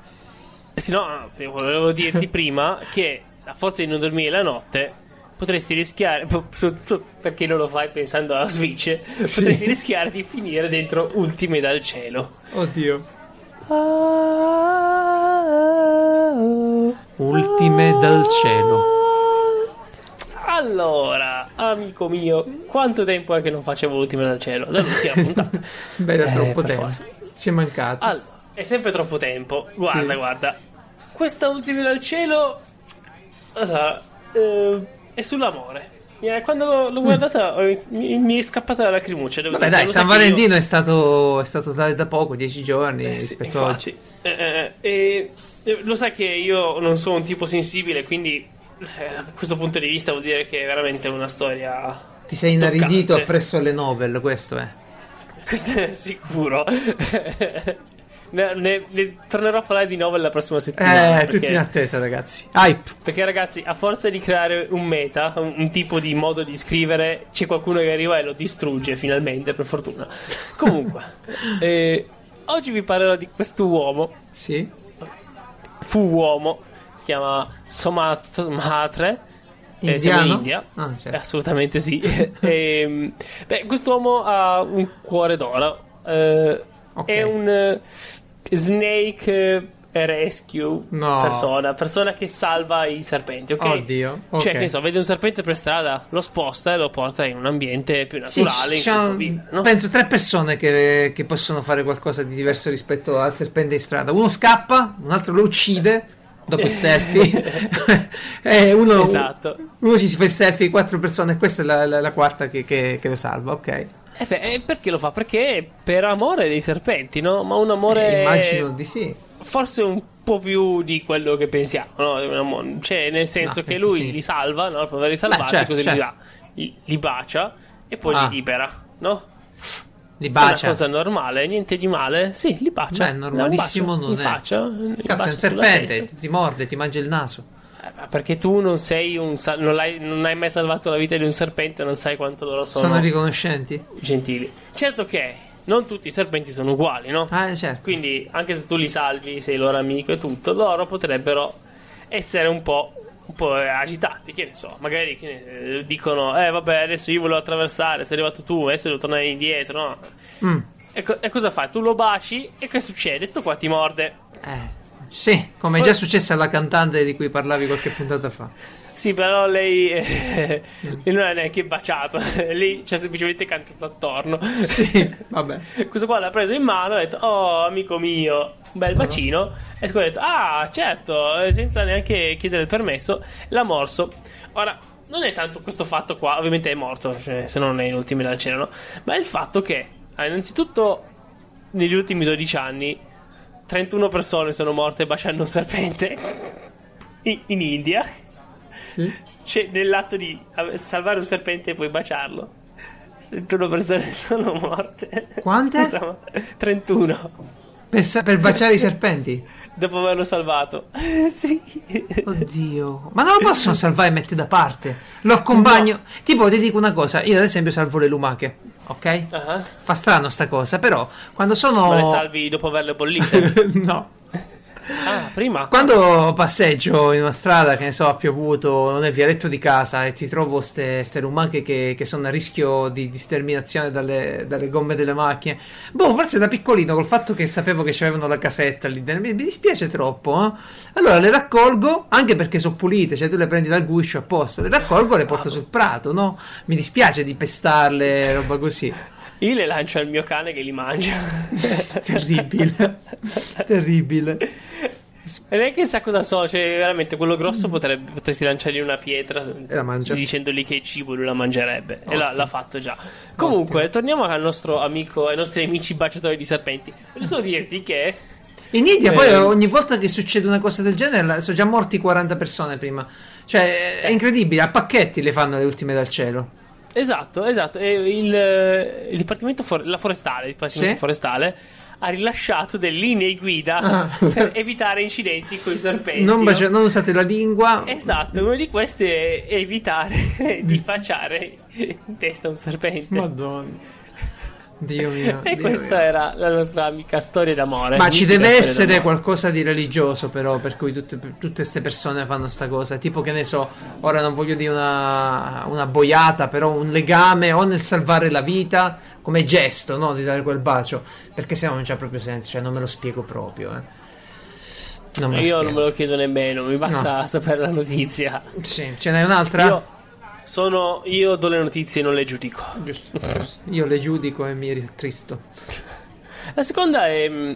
sì, no, no, volevo dirti prima che a forza di non dormire la notte potresti rischiare, soprattutto perché non lo fai pensando alla Switch, potresti rischiare di finire dentro Ultime dal cielo. Oddio. Ultime dal cielo. Allora, amico mio, quanto tempo è che non facevo Ultime dal cielo? Dall'ultima puntata. Beh, da Eh, troppo tempo. forza. Ci è mancato. Allora, è sempre troppo tempo. Guarda, Sì. guarda. Questa Ultime dal cielo. Allora, eh, è sull'amore. Eh, Quando l'ho, guardata ho- mi, mi è scappata la lacrimuccia. Vabbè, dai, San che io- Valentino è stato, è stato da, da poco, 10 giorni Eh, sì, rispetto a infatti. oggi. Eh, eh, eh, eh, lo sai che io non sono un tipo sensibile, quindi eh, da questo punto di vista vuol dire che è veramente una storia. Ti sei inaridito toccante. appresso alle novel, questo è. Questo è sicuro. ne, ne- ne tornerò a parlare di novel la prossima settimana. Eh, tutti perché- in attesa, ragazzi. Hype. Perché ragazzi, a forza di creare un meta, un, un tipo di modo di scrivere, c'è qualcuno che arriva e lo distrugge finalmente, per fortuna. Comunque, eh, oggi vi parlerò di quest'uomo, Sì. fu uomo, si chiama Somath Mhatre, eh, siamo in? India. Ah, Eh, certo. assolutamente sì. Ehm, beh, quest'uomo ha un cuore d'oro. eh, Ok. È un eh, snake eh, rescue No. persona, persona che salva i serpenti, ok? Oddio. ok. Cioè, che ne so, vede un serpente per strada, lo sposta e lo porta in un ambiente più Sì, naturale. può vivere, no? penso tre persone che, che possono fare qualcosa di diverso rispetto al serpente in strada. Uno scappa, un altro lo uccide dopo il selfie. e uno, Esatto. uno ci si fa il selfie, quattro persone, e questa è la, la- la quarta che, che- che lo salva, ok. Eh beh, e perché lo fa? Perché per amore dei serpenti, no? Ma un amore. Eh, immagino di sì. forse un po' più di quello che pensiamo, no? Cioè, nel senso No, che eh, lui sì. li salva, no? Per averli salvati, certo, così certo. li, dà, li, li bacia e poi Ah. li libera, no? Li È una bacia. cosa normale, niente di male. Sì, li bacia. Beh, normalissimo non è. faccia, Cazzo, è bacia un serpente, ti morde, ti mangia il naso. Perché tu non sei un. sa- non, non hai mai salvato la vita di un serpente, non sai quanto loro sono, Sono riconoscenti? gentili. Certo che non tutti i serpenti sono uguali, no? Ah, certo. Quindi, anche se tu li salvi, sei loro amico e tutto, loro potrebbero essere un po', un po' agitati. Che ne so, magari ne- eh, dicono: Eh, vabbè, adesso io volevo attraversare, sei arrivato tu, adesso devo tornare indietro. No? Mm, E, co- e cosa fai? Tu lo baci e che succede? Sto qua ti morde. eh, sì, come è già successo alla cantante di cui parlavi qualche puntata fa. Sì, però lei eh, non è neanche baciato, lei ci ha semplicemente cantato attorno. Sì, vabbè. Questo qua l'ha preso in mano e ha detto: Oh, amico mio, un bel bacino. E poi ha detto: Ah, certo, eh, senza neanche chiedere il permesso, l'ha morso. Ora, non è tanto questo fatto qua, ovviamente è morto, cioè, se no non è in ultimi dal cielo, no? Ma è il fatto che, ah, innanzitutto, negli ultimi 12 anni, 31 persone sono morte baciando un serpente in, in India. Sì. Cioè, nell'atto di salvare un serpente e poi baciarlo. 31 persone sono morte. Quante? Scusa, ma- 31. Per, sa- per baciare i serpenti? Dopo averlo salvato. sì. Oddio. Ma non lo possono salvare e mettere da parte. Lo accompagno. Tipo, ti dico una cosa. Io ad esempio salvo le lumache. Ok? Ah, Fa strano sta cosa, però quando sono... Ma le salvi dopo averle bollite? no. Ah, prima? Quando passeggio in una strada, che ne so, ha piovuto nel vialetto di casa e ti trovo ste, ste lumache che, che sono a rischio di, di sterminazione dalle, dalle gomme delle macchine, boh, forse da piccolino, col fatto che sapevo che c'avevano la casetta lì dentro, mi, mi dispiace troppo, eh? Allora le raccolgo, anche perché sono pulite, cioè tu le prendi dal guscio a posto, le raccolgo e le porto sul prato, no? Mi dispiace di pestarle, roba così. Io le lancio al mio cane che li mangia. Terribile. Terribile. E è che sa cosa so, cioè veramente quello grosso potrebbe, potresti lanciargli una pietra la mangia. dicendogli che è cibo lui la mangerebbe. E l'ha, l'ha fatto già. Comunque, torniamo al nostro amico, ai nostri amici baciatori di serpenti. Voglio solo dirti che In India Eh. poi ogni volta che succede una cosa del genere sono già morti 40 persone prima. Cioè, è incredibile, a pacchetti le fanno le ultime dal cielo. Esatto, esatto. E il, eh, il Dipartimento For- la forestale, il Dipartimento Sì. forestale ha rilasciato delle linee guida Ah. per evitare incidenti con i serpenti. Non, no? bacia- non usate la lingua. Esatto, una di queste è evitare di facciare in testa un serpente. Madonna. Dio mio. e Dio questa mio. era la nostra amica storia d'amore. Ma ci deve essere qualcosa di religioso, però, per cui tutte queste persone fanno sta cosa. Tipo, che ne so, ora non voglio dire una, una boiata, però un legame o nel salvare la vita come gesto, no? Di dare quel bacio. Perché se no non c'ha proprio senso, cioè non me lo spiego proprio. Eh. Non Io spiego. non me lo chiedo nemmeno, mi basta sapere la notizia. Sì, ce n'è un'altra? Io sono. Io do le notizie e non le giudico. Giusto, giusto. Io le giudico e mi ritristo. La seconda è. mm,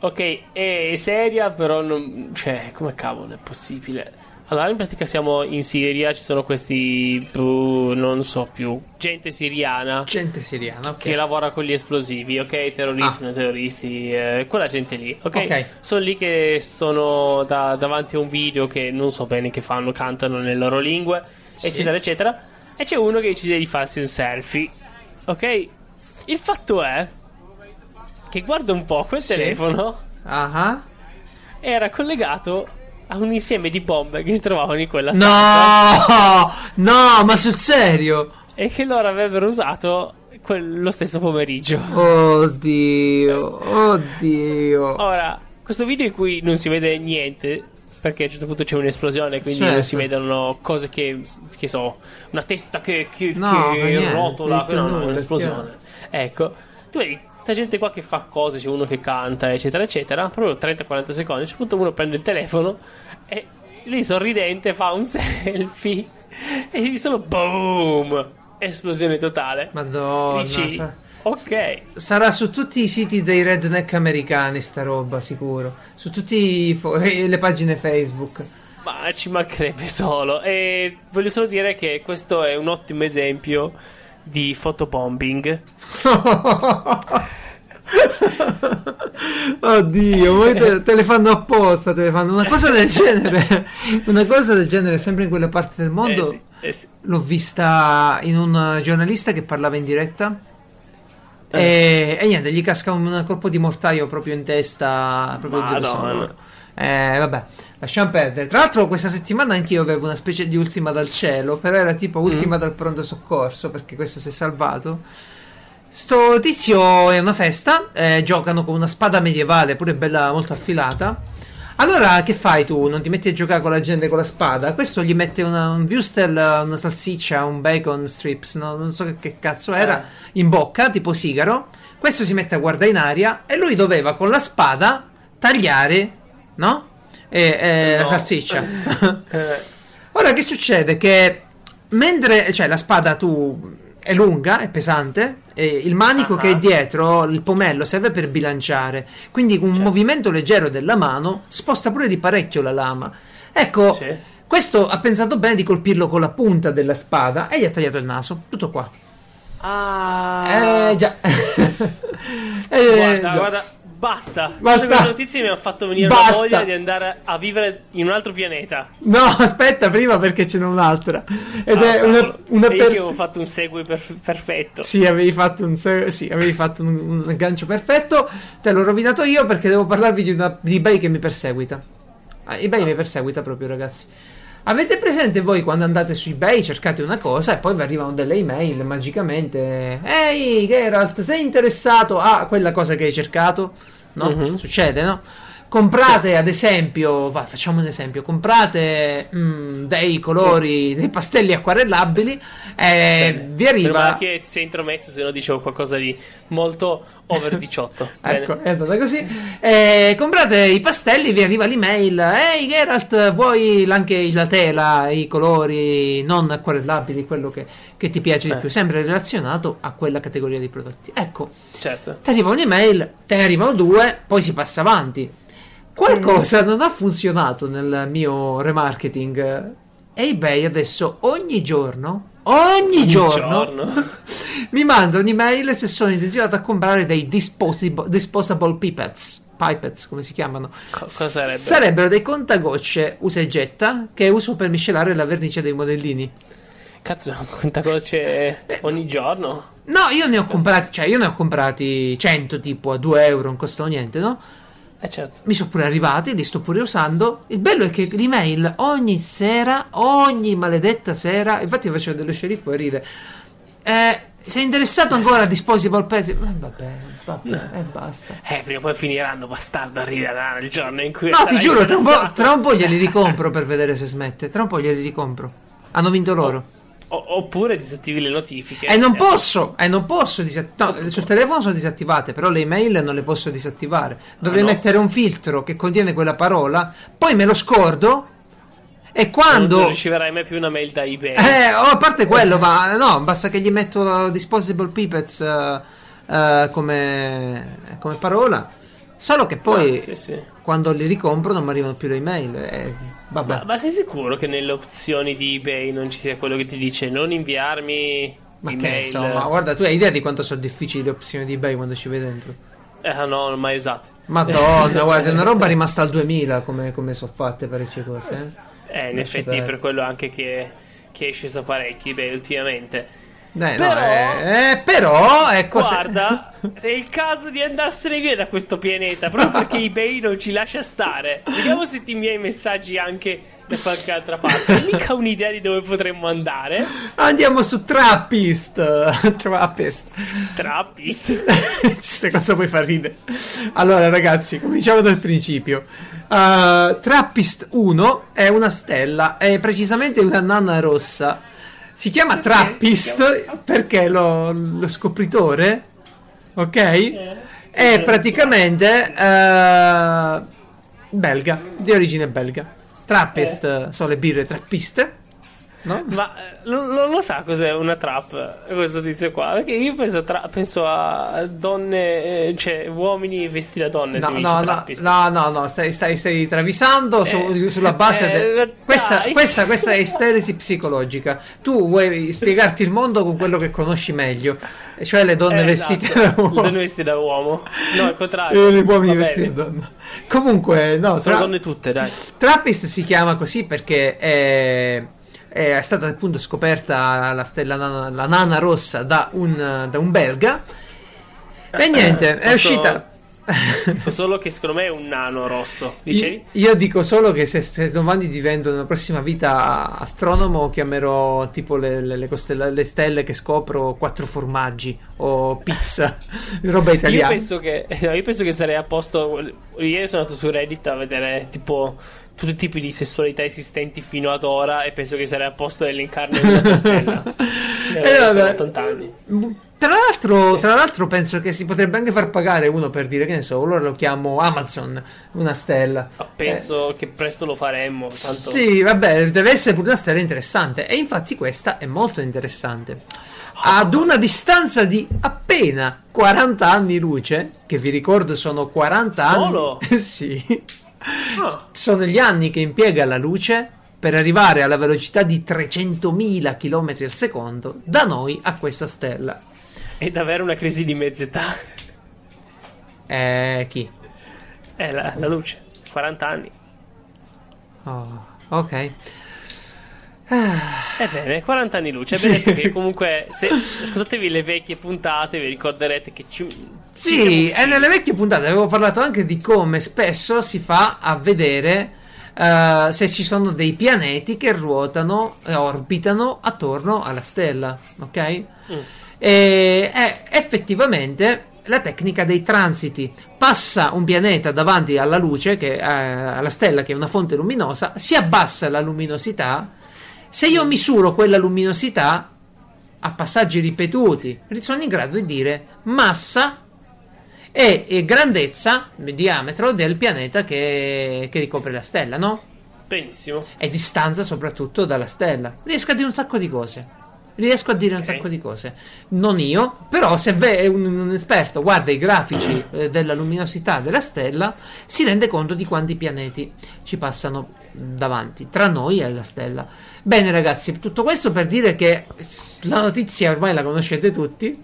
Ok, è seria, però non. Cioè, come cavolo è possibile? Allora, in pratica siamo in Siria, ci sono questi. boh, non so più. Gente siriana Gente siriana, ok. che lavora con gli esplosivi, ok? Terroristi, non terroristi, eh, quella gente lì, ok? Ok. Sono lì che sono da- davanti a un video che non so bene che fanno, cantano nelle loro lingue, Sì. eccetera, eccetera. E c'è uno che decide di farsi un selfie, ok? Il fatto è che guarda un po' quel Sì. telefono ah. era collegato a un insieme di bombe che si trovavano in quella stanza No, no, ma sul serio? e che loro avrebbero usato quel- lo stesso pomeriggio. Oddio, oddio. Ora, questo video in cui non si vede niente, perché a un certo punto c'è un'esplosione, quindi Certo. non si vedono cose che, che so, una testa che, che, No, che rotola, più no, no, è un'esplosione. Ecco, tu vedi questa gente qua che fa cose, c'è uno che canta, eccetera, eccetera, proprio 30-40 secondi, a un certo punto uno prende il telefono e lì sorridente fa un selfie e solo boom, esplosione totale. Madonna. Dici, sa- ok. Sarà su tutti i siti dei redneck americani sta roba, sicuro. Su tutte le pagine Facebook. Ma ci mancherebbe solo. E voglio solo dire che questo è un ottimo esempio di fotobombing. Oddio, te, te le fanno apposta, te le fanno una cosa del genere. Una cosa del genere, sempre in quelle parti del mondo. Eh sì, eh sì. L'ho vista in un giornalista che parlava in diretta. E, e niente, gli casca un colpo di mortaio proprio in testa. Proprio Madonna. sono. Eh, vabbè, lasciamo perdere. Tra l'altro, questa settimana anch'io avevo una specie di ultima dal cielo, però era tipo ultima dal pronto soccorso perché questo si è salvato. Sto tizio è una festa, eh, giocano con una spada medievale, pure bella molto affilata. Allora, che fai tu? Non ti metti a giocare con la gente con la spada? Questo gli mette una, un wurstel, una salsiccia, un bacon strips, no? non so che, che cazzo era, in bocca, tipo sigaro. Questo si mette a guardare in aria e lui doveva con la spada tagliare, no? E, e la No. salsiccia. Eh, Ora che succede? Che mentre cioè la spada tu è lunga, è pesante, e il manico Ah. che è dietro, il pomello, serve per bilanciare. Quindi un Certo. movimento leggero della mano sposta pure di parecchio la lama. Ecco, Sì. questo ha pensato bene di colpirlo con la punta della spada e gli ha tagliato il naso. Tutto qua. Ah. Eh già. Eh, Guarda, già. guarda, basta. Basta. Queste notizie mi hanno fatto venire Basta. la voglia di andare a vivere in un altro pianeta. No, aspetta, prima perché ce n'è un'altra. Ed Ah, è una, una E io persona. avevo fatto un segue per- perfetto. Sì, avevi fatto un, se- sì, avevi fatto un, un aggancio perfetto. Te l'ho rovinato io perché devo parlarvi di, una, di eBay che mi perseguita. Ah, eBay mi perseguita proprio, ragazzi. Avete presente voi quando andate su eBay, cercate una cosa e poi vi arrivano delle email magicamente? Ehi, Geralt, sei interessato a quella cosa che hai cercato? No? Mhm. Succede, no? Comprate ad esempio, va, facciamo un esempio, comprate mm, dei colori, dei pastelli acquarellabili e Bene. vi Meno arriva... male che sei intromesso, se no dicevo qualcosa di molto over 18. Bene. Ecco, è andata così. Eh, comprate i pastelli, vi arriva l'email. Ehi Geralt, vuoi anche la tela, i colori non acquarellabili, quello che, che ti piace di Eh. più, sempre relazionato a quella categoria di prodotti. Ecco, Certo. ti arriva un'email, te ne arrivano due, poi si passa avanti. Qualcosa non ha funzionato nel mio remarketing. eBay adesso ogni giorno, ogni, giorno, giorno. mi manda un'email se sono intenzionato a comprare dei disposable, disposable pipets. Pipets, come si chiamano? Co- cosa sarebbe? Sarebbero dei contagocce usa e getta che uso per miscelare la vernice dei modellini. Cazzo, quanta croce ogni giorno? No, io ne ho comprati, cioè io ne ho comprati 100 tipo a 2 euro, non costano niente, no? Eh certo. Mi sono pure arrivati, li sto pure usando. Il bello è che l'email ogni sera, ogni maledetta sera, infatti facevo dello sceriffo e ride. Eh, sei interessato ancora a Disposable Pets? Eh, vabbè, vabbè, e basta. Eh, prima o poi finiranno, bastardo, arriverà il giorno in cui... No, ti giuro, tra un, po', tra un po' glieli ricompro per vedere se smette. Tra un po' glieli ricompro. Hanno vinto loro. O- oppure disattivi le notifiche. E non Eh, posso, e non posso disattivare. No, sul telefono sono disattivate, però le email non le posso disattivare. Dovrei Ah, no? mettere un filtro che contiene quella parola, poi me lo scordo. E quando. non riceverai mai più una mail da eBay. Eh, oh, a parte quello, ma no, basta che gli metto Disposable Pipets eh, eh, come, come parola. Solo che poi Ah, sì, sì. quando li ricompro non mi arrivano più le email. eh, vabbè. Ma, ma sei sicuro che nelle opzioni di eBay non ci sia quello che ti dice non inviarmi Ma che email? insomma, guarda, tu hai idea di quanto sono difficili le opzioni di eBay quando ci vai dentro? Eh, no, non mai usato. Madonna, guarda, è una roba rimasta al 2000 come, come sono fatte parecchie cose. Eh? Eh, in Lascia effetti per quello anche che, che è sceso parecchio eBay ultimamente. Dai, Però- no, eh, eh, però, ecco, Guarda, se è il caso di andarsene via da questo pianeta, proprio perché eBay non ci lascia stare. Vediamo se ti invia i messaggi anche da qualche altra parte. Hai mica un'idea di dove potremmo andare? andiamo su Trappist. Trappist. Trappist. Questa cosa poi fa ridere. Allora, ragazzi, cominciamo dal principio. Uh, Trappist 1 è una stella, è precisamente una nana rossa. Si chiama Trappist perché lo, lo scopritore, ok? È praticamente eh, belga, di origine belga. Trappist sono le birre trappiste, no? Ma eh, non, non lo sa cos'è una trap questo tizio qua? Perché io penso, a tra- penso a donne, eh, cioè uomini vestiti da donne. No, no, no, no, no, no, stai, stai, stai travisando su- Eh, sulla base. eh, de- questa, questa, questa è isteresi psicologica. Tu vuoi spiegarti il mondo con quello che conosci meglio, cioè le donne Eh, vestite esatto. da Le uomo donne vestite da uomo. No, al contrario. e gli uomini vestiti da donna. Comunque, no, Sono tra- donne tutte, dai. Trappist si chiama così perché è, è stata appunto scoperta la stella nana, la nana rossa da un, da un belga. E niente, è Posso- uscita. Dico Solo che secondo me è un nano rosso. Dicevi? Io dico solo che se, se domani divento nella prossima vita astronomo, chiamerò tipo le, le- le costella- le stelle che scopro quattro formaggi o pizza, roba Io italiana. penso, che, no, io penso che sarei a posto. Ieri sono andato su Reddit a vedere tipo tutti i tipi di sessualità esistenti fino ad ora e penso che sarei a posto a elencarne una per stella. Eh, Eh, vabbè. per 80 anni. Tra l'altro, tra l'altro, penso che si potrebbe anche far pagare uno per dire che ne so, allora lo chiamo Amazon, una stella. Ma penso che presto lo faremmo. Eh, Tanto... Sì, vabbè, deve essere pure una stella interessante. E infatti questa è molto interessante. Ad una distanza di appena 40 anni luce, che vi ricordo sono 40 Solo? anni. sì. Ah, Sono gli anni che impiega la luce per arrivare alla velocità di 300.000 km al secondo da noi a questa stella. è davvero una crisi di mezz'età. Eh, chi? È la, la luce. 40 anni. Oh, ok. Ebbene, 40 anni luce. Sì. Vedete che comunque, se ascoltatevi le vecchie puntate, vi ricorderete che ci. Sì, siamo e nelle vecchie puntate avevo parlato anche di come spesso si fa a vedere eh, se ci sono dei pianeti che ruotano e orbitano attorno alla stella, ok? Mm. E è effettivamente la tecnica dei transiti. Passa un pianeta davanti alla luce, che, eh, alla stella che è una fonte luminosa, si abbassa la luminosità. Se io misuro quella luminosità a passaggi ripetuti, sono in grado di dire massa e, grandezza, diametro del pianeta che, che ricopre la stella, no? Benissimo. E distanza soprattutto dalla stella. Riesco a dire un sacco di cose. Riesco a dire un Ok. sacco di cose. Non io, però se ve- un, un esperto guarda i grafici eh, della luminosità della stella, si rende conto di quanti pianeti ci passano davanti, tra noi e la stella. Bene ragazzi, tutto questo per dire che la notizia ormai la conoscete tutti.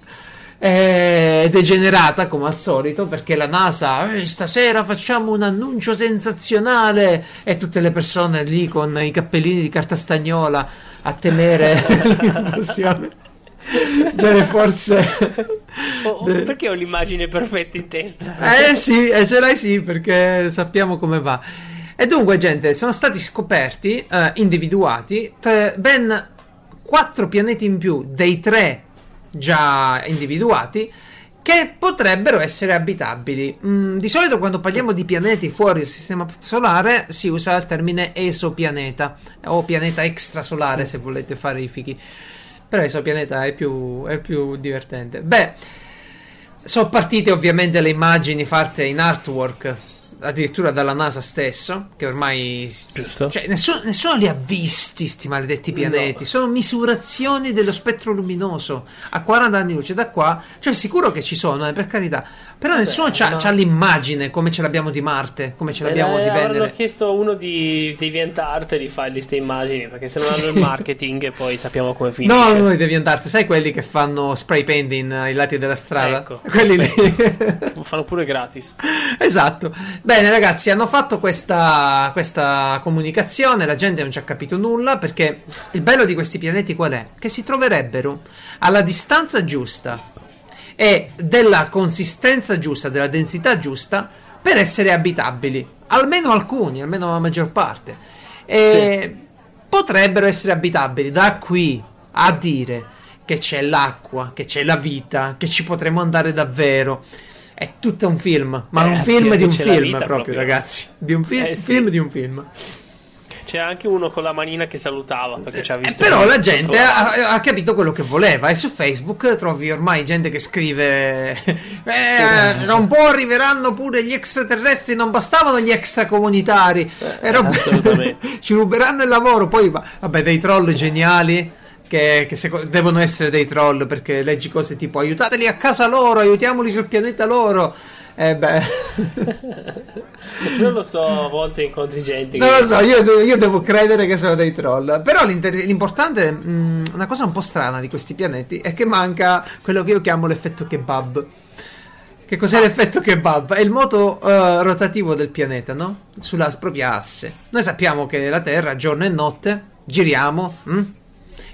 Eh, è generata come al solito perché la NASA "Eh, stasera facciamo un annuncio sensazionale e tutte le persone lì con i cappellini di carta stagnola a temere l'invasione delle forze. Oh, de- perché ho l'immagine perfetta in testa? Eh sì, eh, ce l'hai sì, perché sappiamo come va. E dunque, gente, sono stati scoperti, eh, individuati, tre- ben quattro pianeti in più dei tre già individuati che potrebbero essere abitabili. Mm, di solito quando parliamo di pianeti fuori il sistema solare si usa il termine esopianeta o pianeta extrasolare se volete fare i fichi. Però esopianeta è più, è più divertente. Beh, sono partite ovviamente le immagini fatte in artwork addirittura dalla NASA stesso, che ormai Giusto. cioè, nessuno, nessuno li ha visti sti maledetti pianeti, No. sono misurazioni dello spettro luminoso a 40 anni luce da qua, cioè sicuro che ci sono, eh, per carità, però nessuno c'ha, ma- c'ha l'immagine come ce l'abbiamo di Marte, come ce l'abbiamo Eh, di Venere. chiesto a uno di DeviantArt di fargli queste immagini perché se non hanno il marketing poi sappiamo come finisce. No, no, devi andarti, sai quelli che fanno spray painting ai lati della strada? Ecco, quelli lì. Lo fanno pure gratis. Esatto. Bene, ragazzi, hanno fatto questa, questa comunicazione. La gente non ci ha capito nulla perché il bello di questi pianeti qual è? Che si troverebbero alla distanza giusta e della consistenza giusta, della densità giusta per essere abitabili. Almeno alcuni, almeno la maggior parte. E potrebbero essere abitabili da qui a dire che c'è l'acqua, che c'è la vita, che ci potremo andare davvero. È tutto un film, ma Eh, un film di un film proprio, proprio. ragazzi. Di un film, Eh, sì. film di un film. C'era anche uno con la manina che salutava perché ci ha Eh, visto. però che la gente ha, ha capito quello che voleva e su Facebook trovi ormai gente che scrive eh, da un po' arriveranno pure gli extraterrestri, non bastavano gli extracomunitari, Eh, e roba- assolutamente. ci ruberanno il lavoro, poi va- vabbè dei troll geniali che, che seco- devono essere dei troll perché leggi cose tipo aiutateli a casa loro, aiutiamoli sul pianeta loro. E beh, Non lo so, a volte incontri gente non che lo so, io, io devo credere che sono dei troll. Però l'importante, mh, una cosa un po' strana di questi pianeti è che manca quello che io chiamo l'effetto kebab. Che cos'è l'effetto kebab? È il moto eh, rotativo del pianeta, no? Sulla propria asse. Noi sappiamo che la Terra, giorno e notte, giriamo. mh?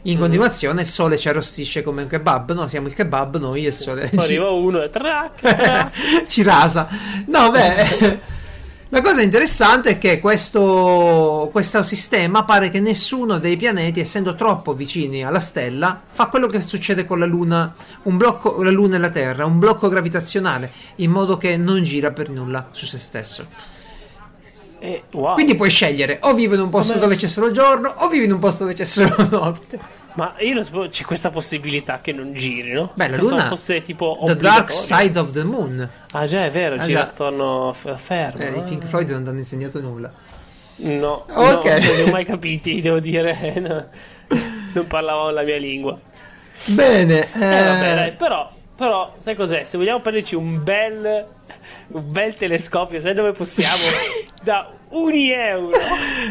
In continuazione il sole ci arrostisce come un kebab. No, siamo il kebab, noi e il sole. poi ci- arriva uno e trac, trac. ci rasa. No, beh, la cosa interessante è che questo, questo sistema pare che nessuno dei pianeti, essendo troppo vicini alla stella, fa quello che succede con la Luna, un blocco, la Luna e la Terra, un blocco gravitazionale, in modo che non gira per nulla su se stesso. E, wow. Quindi puoi scegliere o vivi in un posto Come- dove c'è solo giorno o vivi in un posto dove c'è solo notte. Ma io non sapevo c'è questa possibilità che non giri, no? Beh, la Pensavo Luna, fosse tipo The Dark. Side of the Moon. Ah già, è vero, Ah, gira già. attorno f- fermo. Eh, I. Pink Floyd non hanno insegnato nulla. No, Ok. no, non li ho mai capiti, devo dire. no. Non parlavano la mia lingua. Bene, Eh, vabbè, eh, dai, però, però, sai cos'è? Se vogliamo prenderci un bel, un bel telescopio, sai dove possiamo? da un euro.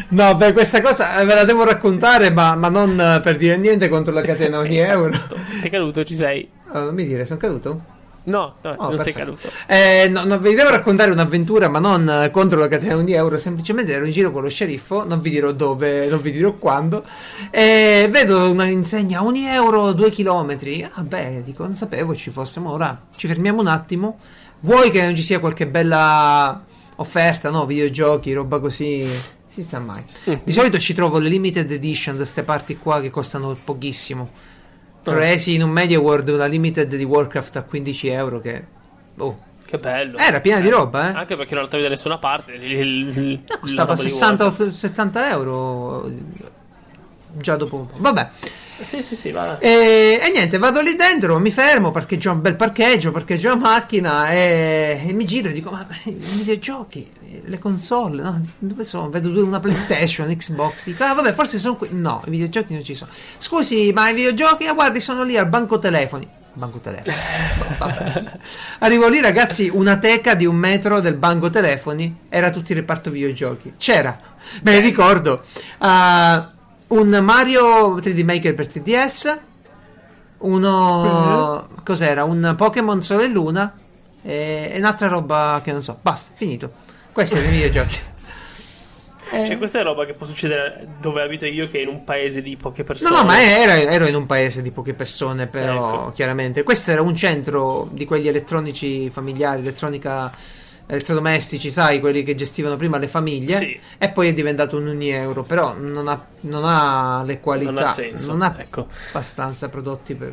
No, beh, questa cosa eh, ve la devo raccontare, ma, ma non eh, per dire niente contro la catena ogni euro. Esatto. Sei caduto, ci sei? Oh, non mi dire, sono caduto? No, no, Oh, non sei perfetto. caduto. Eh, no, no, vi devo raccontare un'avventura, ma non eh, contro la catena ogni euro. Semplicemente ero in giro con lo sceriffo, non vi dirò dove, non vi dirò quando. E vedo una insegna ogni euro, due chilometri. Ah, beh, dico, non sapevo ci fossimo. Ora ci fermiamo un attimo. Vuoi che non ci sia qualche bella offerta, no? Videogiochi, roba così. Si sa mai. Di solito ci trovo le limited edition da queste parti qua che costano pochissimo. Presi in un Media World una limited di Warcraft a 15 euro che... Oh, Che bello. era piena di roba, eh? Anche perché non la trovi da nessuna parte. il- Costava la roba di 60 Warcraft. o 70 euro già dopo un po'. Vabbè. Sì, sì, sì, va. E, e niente, vado lì dentro, mi fermo, parcheggio un bel parcheggio, parcheggio la macchina e, e mi giro e dico: Ma i videogiochi, le console, no? Dove sono? Vedo una PlayStation, Xbox. Dico, ah, vabbè, forse sono qui. No, i videogiochi non ci sono. Scusi, ma i videogiochi? Ah, guardi, sono lì al banco telefoni. Banco telefoni. No, vabbè. Arrivo lì, ragazzi, una teca di un metro del banco telefoni. Era tutto il reparto videogiochi. C'era, me ne ricordo. ah, un Mario 3D Maker per 3DS. Uno. Cos'era? Un Pokémon Sole e Luna. E, e un'altra roba che non so. Basta, finito. Questi erano i videogiochi. Eh, Cioè, questa è roba che può succedere dove abito io, che è in un paese di poche No, persone. no, ma era, ero in un paese di poche persone, però Ecco. chiaramente. Questo era un centro di quegli elettronici familiari, elettronica, elettrodomestici, sai, quelli che gestivano prima le famiglie. Sì. E poi è diventato un Unieuro, però non ha, non ha le qualità, Non ha senso, non ha ecco. abbastanza prodotti per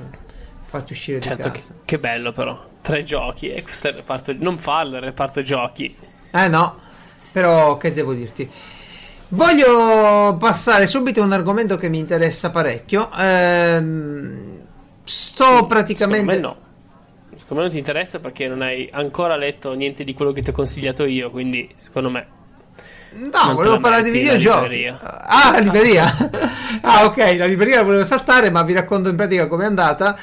farti uscire Certo, di che, casa. che bello però. Tre giochi, e questo è il reparto. Non farlo, il reparto giochi. Eh no, però che devo dirti? Voglio passare subito a un argomento che mi interessa parecchio. Ehm, sto praticamente... Secondo me no. Secondo me non ti interessa perché non hai ancora letto niente di quello che ti ho consigliato io, quindi secondo me. No, volevo parlare di videogiochi. Ah, la libreria. ah, ok, la libreria la volevo saltare, ma vi racconto in pratica com'è andata.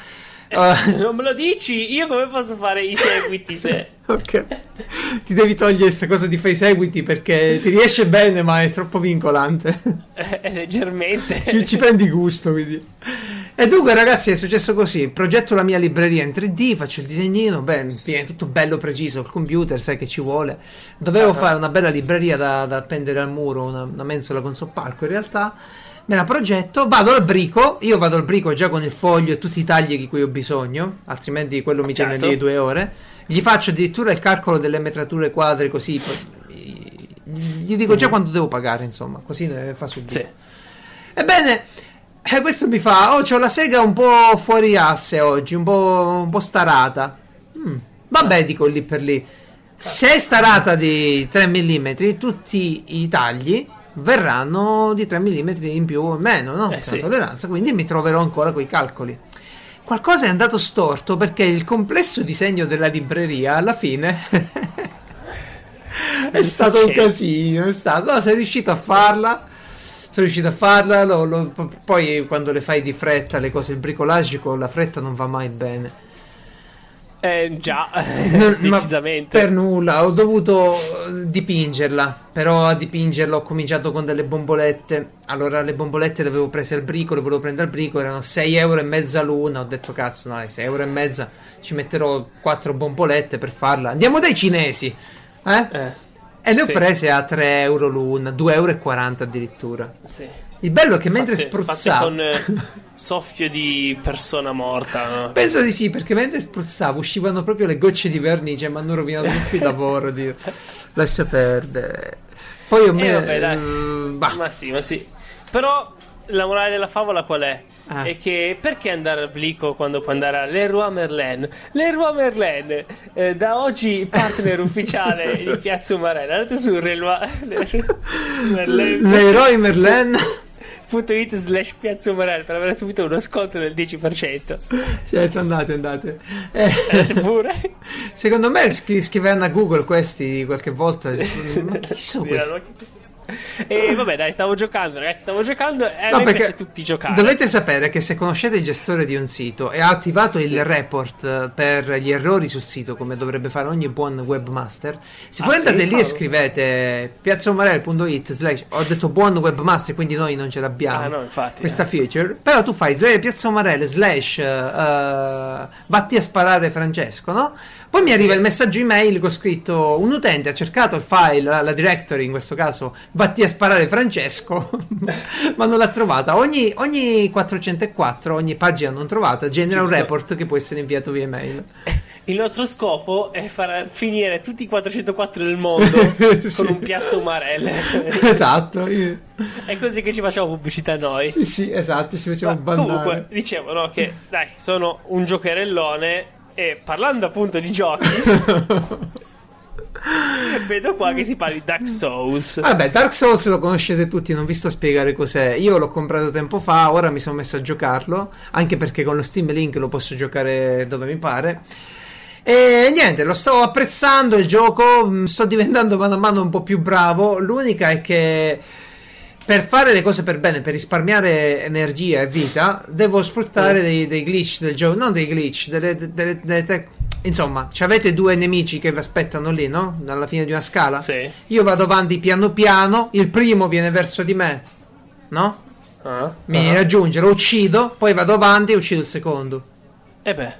Eh, Non me lo dici? Io come posso fare i seguiti se. ok. Ti devi togliere questa cosa di fai seguiti perché ti riesce bene, ma è troppo vincolante. Eh, leggermente. ci, ci prendi gusto, quindi. E dunque, ragazzi, è successo così: progetto la mia libreria in 3D, faccio il disegnino, beh, viene tutto bello preciso. Il computer, sai che ci vuole. Dovevo Ah. fare una bella libreria da, da appendere al muro, una, una mensola con soppalco. In realtà, me la progetto, vado al brico. Io vado al brico già con il foglio e tutti i tagli di cui ho bisogno, altrimenti quello mi tiene Certo. lì due ore. Gli faccio addirittura il calcolo delle metrature quadre, così. Gli dico già quanto devo pagare, insomma, così fa subito. Sì. Ebbene, eh, questo mi fa, oh, c'ho la sega un po' fuori asse oggi, un po', un po' starata. Mm, Vabbè, dico lì per lì. Se è starata di 3 mm, tutti i tagli verranno di 3 mm in più o in meno, no? Eh, sì. tolleranza, quindi mi troverò ancora quei calcoli. Qualcosa è andato storto perché il complesso disegno della libreria alla fine è stato un casino, è stato, no, sei riuscito a farla. Sono riuscito a farla, lo- lo- poi quando le fai di fretta, le cose, il bricolage con la fretta non va mai bene. Eh, già, Non- decisamente. per nulla, ho dovuto eh, dipingerla, però a dipingerla ho cominciato con delle bombolette. Allora le bombolette le avevo prese al brico, le volevo prendere al brico, erano 6 euro e mezza l'una. Ho detto cazzo, no, 6 euro e mezza, ci metterò 4 bombolette per farla. Andiamo dai cinesi, eh? Eh, E le ho sì. prese a 3 euro l'una, 2,40 euro addirittura. sì. Il bello è che mentre Fatte- spruzzavo... fatte con eh, soffio di persona morta. no? Penso di sì, perché mentre spruzzavo uscivano proprio le gocce di vernice e mi hanno rovinato tutto il lavoro. Dio. Lascia perdere. Poi me... Eh, vabbè, dai. bah. Ma sì, ma sì. Però la morale della favola qual è? Ah. È che perché andare al Blico quando puoi andare a Leroy Merlin? Leroy Merlin, eh, da oggi partner ufficiale di Piazza Umarella. Andate su Leroy Merlin. Leroy Merlin. it slash Piazza Umarella per avere subito uno sconto del 10%. certo, andate, andate. Eh, Andate pure. secondo me scri- scriveranno a Google questi qualche volta. Ma chi sono questi? E vabbè, dai, stavo giocando, ragazzi. Stavo giocando e a No, piace tutti giocare. Dovete sapere che se conoscete il gestore di un sito e ha attivato Sì. il report eh, per gli errori sul sito, come dovrebbe fare ogni buon webmaster, se Ah, voi sì? andate lì e Ah. scrivete piazzaomarel.it slash ho detto buon webmaster, quindi noi non ce l'abbiamo Ah, no, infatti. questa eh. feature, però tu fai slash piazzaomarel slash eh, vatti a sparare Francesco, no? Poi mi arriva il messaggio email con scritto un utente ha cercato il file, la, la directory in questo caso, vatti a sparare Francesco, ma non l'ha trovata. Ogni, ogni 404, ogni pagina non trovata, genera un Giusto. report che può essere inviato via email. Il nostro scopo è far finire tutti i 404 del mondo Sì. con un piazza umarelle. esatto, io- è così che ci facciamo pubblicità noi. sì, sì, esatto, ci facciamo Ma bannare. comunque, dicevo no, che dai, sono un giocherellone e parlando appunto di giochi, Vedo qua che si parla di Dark Souls. Vabbè, Dark Souls lo conoscete tutti, non vi sto a spiegare cos'è. Io l'ho comprato tempo fa, ora mi sono messo a giocarlo, anche perché con lo Steam Link lo posso giocare dove mi pare. E niente, lo sto apprezzando il gioco, mm, sto diventando mano a mano un po' più bravo. L'unica è che per fare le cose per bene, per risparmiare energia e vita, devo sfruttare dei, dei glitch del gioco, non dei glitch, delle, delle- delle tec- Insomma, avete due nemici che vi aspettano lì, no? Alla fine di una scala. Sì. Io vado avanti piano piano, il primo viene verso di me, no? Ah, Mi ah. raggiunge, lo uccido, poi vado avanti e uccido il secondo. E beh,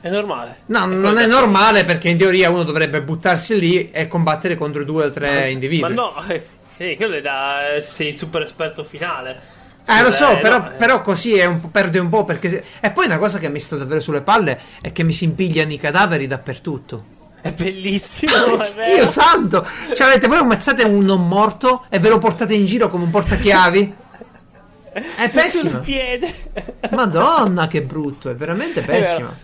è normale. No, È non è normale perché in teoria uno dovrebbe buttarsi lì e combattere contro due o tre individui. Ma no, eh, sì, quello è da. eh, Sei il super esperto finale. Eh, lo so, Eh, però, no, eh. però così è un perde un po' perché... se- E poi una cosa che mi sta davvero sulle palle è che mi si impigliano i cadaveri dappertutto. È bellissimo. è. Dio santo! Cioè avete voi ammazzate un non morto e ve lo portate in giro come un portachiavi? È Sul pessimo. piede. Madonna, che brutto, è veramente È pessimo.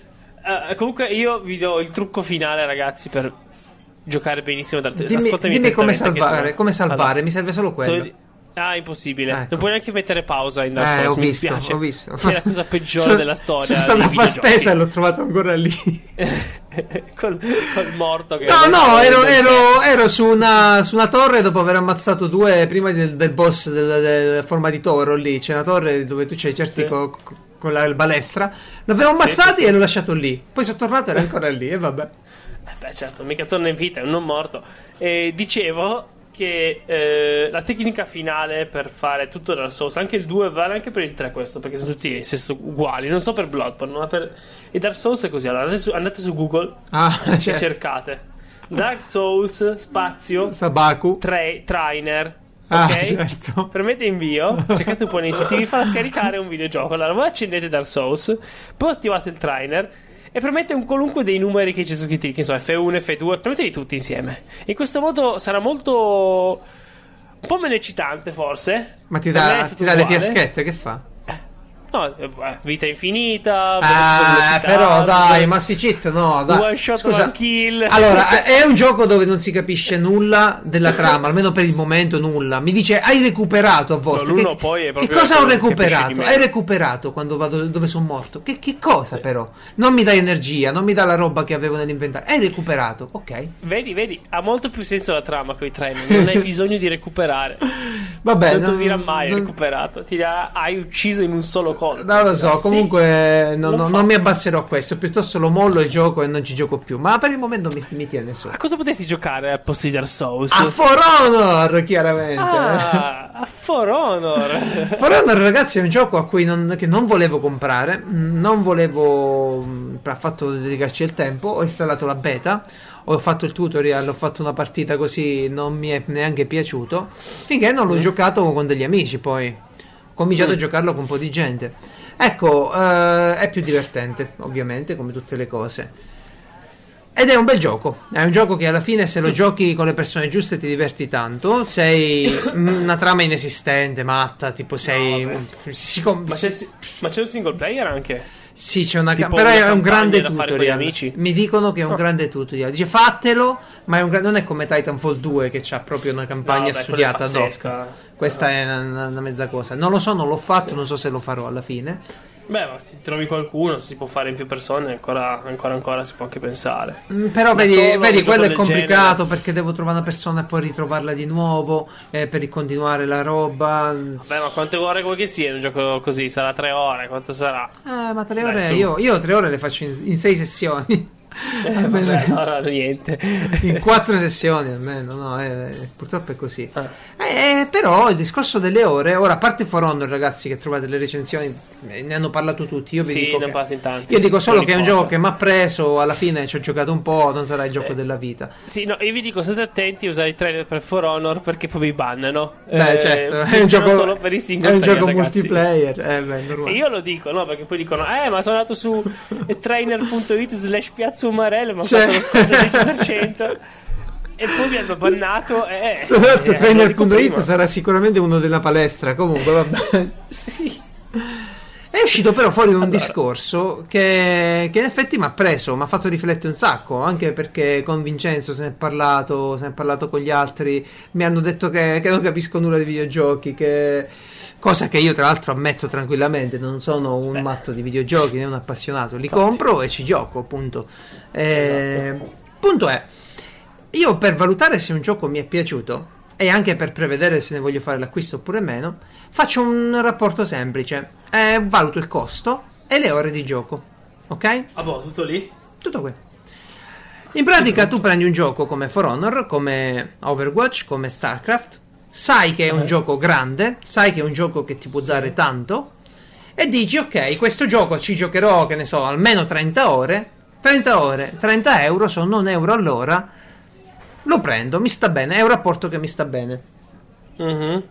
Eh, comunque io vi do il trucco finale, ragazzi, per giocare benissimo. Da te. Dimmi, dimmi come salvare, tu- come salvare, Allora, mi serve solo quello. tu- Ah, impossibile. Ecco. Non puoi neanche mettere pausa in Dark Eh, Souls. ho mi visto, ho visto. È la cosa peggiore Sono- della storia. Sono stato a far videogiochi. spesa e l'ho trovato ancora lì. col, col morto che No, no, ero, ero- ero su, una, su una torre dopo aver ammazzato due prima del, del boss del, del forma di toro lì. C'è una torre dove tu c'hai certi Sì. co- co- con la balestra. L'avevo ammazzato sì, sì. e l'ho lasciato lì. Poi sono tornato e era ancora lì. E vabbè. Beh, certo, mica torna in vita, è un non morto. E dicevo che eh, la tecnica finale per fare tutto Dark Souls, anche il 2 vale anche per il 3 questo, perché sono tutti stesso uguali, non so per Bloodborne, ma per i Dark Souls è così. Allora andate su, andate su Google Ah, e cioè, cercate Dark Souls spazio Sabaku. tra- trainer. Ah, ok? certo. Premete invio, cercate un po' nei siti, vi fa scaricare un videogioco. Allora, voi accendete Dark Souls, poi attivate il trainer e premete un qualunque dei numeri che ci sono scritti, che so, F1, F2, premeteli tutti insieme. In questo modo sarà molto. un po' meno eccitante, forse. Ma ti dà, ti dà le fiaschette, che fa? No, eh, vita infinita, velocità, però dai, super- ma si cheat, no, dai. One shot Scusa. one kill. Allora, è un gioco dove non si capisce nulla della trama, almeno per il momento nulla. Mi dice hai recuperato a volte. No, che, che cosa ho recuperato? Hai recuperato quando vado dove sono morto. Che, che cosa però? Non mi dai energia, non mi dà la roba che avevo nell'inventario. Hai recuperato, ok. Vedi, vedi, ha molto più senso la trama con i trainer. Non hai bisogno di recuperare. Vabbè, non non- dirà mai non- recuperato. Ti dirà hai ucciso in un solo colpo. Non lo so, Sì, comunque non, non- non mi abbasserò a questo, piuttosto lo mollo il gioco e non ci gioco più. Ma per il momento mi, mi tiene su. A cosa potresti giocare al posto di Dark Souls? A For Honor, chiaramente. ah, a For Honor. For Honor, ragazzi, è un gioco a cui non, che non volevo comprare. mm, Non volevo. mm, Ha fatto dedicarci il tempo. Ho installato la beta. Ho fatto il tutorial. Ho fatto una partita così. Non mi è neanche piaciuto. Finché non l'ho giocato con degli amici. Poi ho cominciato a giocarlo con un po' di gente. Ecco, eh, è più divertente, ovviamente, come tutte le cose. Ed è un bel gioco. È un gioco che alla fine, se lo giochi con le persone giuste, ti diverti tanto. Sei una trama inesistente, matta. Tipo, sei. vabbè. si com- ma, c'è, ma c'è un single player anche? Sì, c'è una. tipo però una è un campagna grande tutorial. amici? Mi dicono che è un Ah. grande tutorial. Dice fatelo, ma è un gra- non è come Titanfall 2 che ha proprio una No, campagna vabbè, studiata quella è pazzesca. Questa è una, una mezza cosa. Non lo so, non l'ho fatto, non so se lo farò alla fine. Beh, ma se trovi qualcuno, se si può fare in più persone, ancora, ancora, ancora si può anche pensare. Mm, Però Da vedi, solo, vedi quello è complicato genere. perché devo trovare una persona e poi ritrovarla di nuovo eh, per continuare la roba. Beh, ma quante ore vuoi che sia un gioco così? Sarà tre ore? Quanto sarà? Eh, ma tre Dai, ore io, io tre ore le faccio in, in sei sessioni. Eh, vabbè, allora niente. in quattro sessioni almeno, no? eh, purtroppo è così. Ah. Eh, però il discorso delle ore, ora a parte For Honor, ragazzi, che trovate le recensioni, eh, ne hanno parlato tutti. Io vi Sì, dico che- tanti. Io dico solo che è un gioco che mi ha preso. Alla fine ci ho giocato un po'. Non sarà il gioco Eh. della vita. Sì, no, io vi dico, state attenti a usare i trailer per For Honor perché poi vi bannano. Beh, Eh, certo, è un gioco, solo per i single è un player, gioco ragazzi. multiplayer. Eh, beh. E io lo dico, no? Perché poi dicono, eh, ma sono andato su trainer.it slash piazza umarello, ma ho Cioè. fatto lo sconto del 10%. e poi mi hanno bannato. Eh, eh, trainer.it sarà sicuramente uno della palestra. Comunque, vabbè. Sì. E uscito però fuori un Allora. discorso che, che in effetti mi ha preso, mi ha fatto riflettere un sacco, anche perché con Vincenzo se ne è parlato, se ne è parlato con gli altri, mi hanno detto che, che non capisco nulla di videogiochi, che... cosa che io tra l'altro ammetto tranquillamente, non sono un Beh. matto di videogiochi, né un appassionato, li Infatti. compro e ci gioco, appunto. Eh, Esatto. Punto è, io per valutare se un gioco mi è piaciuto e anche per prevedere se ne voglio fare l'acquisto oppure meno, faccio un rapporto semplice. Eh, valuto il costo e le ore di gioco. Ok? Ah, boh, tutto lì? Tutto qui. In pratica tu prendi un gioco come For Honor, come Overwatch, come StarCraft, sai che è un Eh. gioco grande, sai che è un gioco che ti può dare tanto e dici ok, questo gioco ci giocherò, che ne so, almeno 30 ore, 30 ore, 30 euro sono un euro all'ora, lo prendo, mi sta bene, è un rapporto che mi sta bene. Mhm.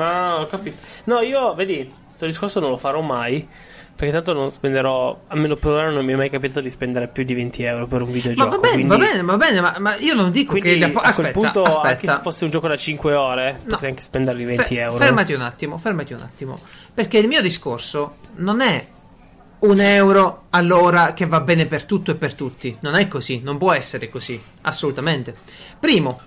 Ah, ho capito. No, io, vedi, questo discorso non lo farò mai. Perché tanto non spenderò, almeno per ora non mi è mai capitato di spendere più di 20 euro per un Ma videogioco. va bene, quindi, va bene, va bene, ma, ma io non dico quindi che... rappo- a quel aspetta, punto, anche aspetta. se fosse un gioco da 5 ore, No. potrei anche spenderli 20 Fe- euro. Fermati un attimo, fermati un attimo. Perché il mio discorso non è un euro all'ora che va bene per tutto e per tutti. Non è così, non può essere così, assolutamente. Primo,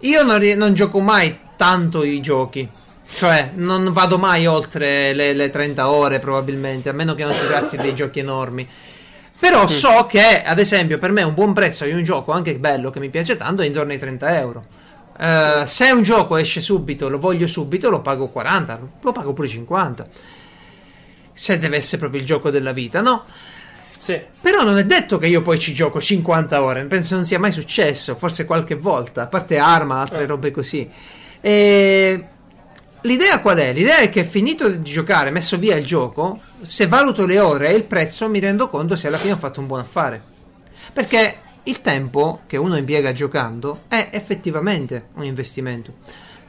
io non, non gioco mai tanto i giochi. Cioè, non vado mai oltre le, le 30 ore probabilmente, a meno che non si tratti dei giochi enormi. Però so che, ad esempio, per me un buon prezzo di un gioco anche bello che mi piace tanto è intorno ai 30 euro. Eh, se un gioco esce subito, lo voglio subito, lo pago 40, lo pago pure 50. Se deve essere proprio il gioco della vita, no? Sì. Però non è detto che io poi ci gioco 50 ore, penso non sia mai successo, forse qualche volta, a parte Arma, altre Eh. robe così. E l'idea qual è? L'idea è che finito di giocare, messo via il gioco, se valuto le ore e il prezzo mi rendo conto se alla fine ho fatto un buon affare. Perché il tempo che uno impiega giocando è effettivamente un investimento.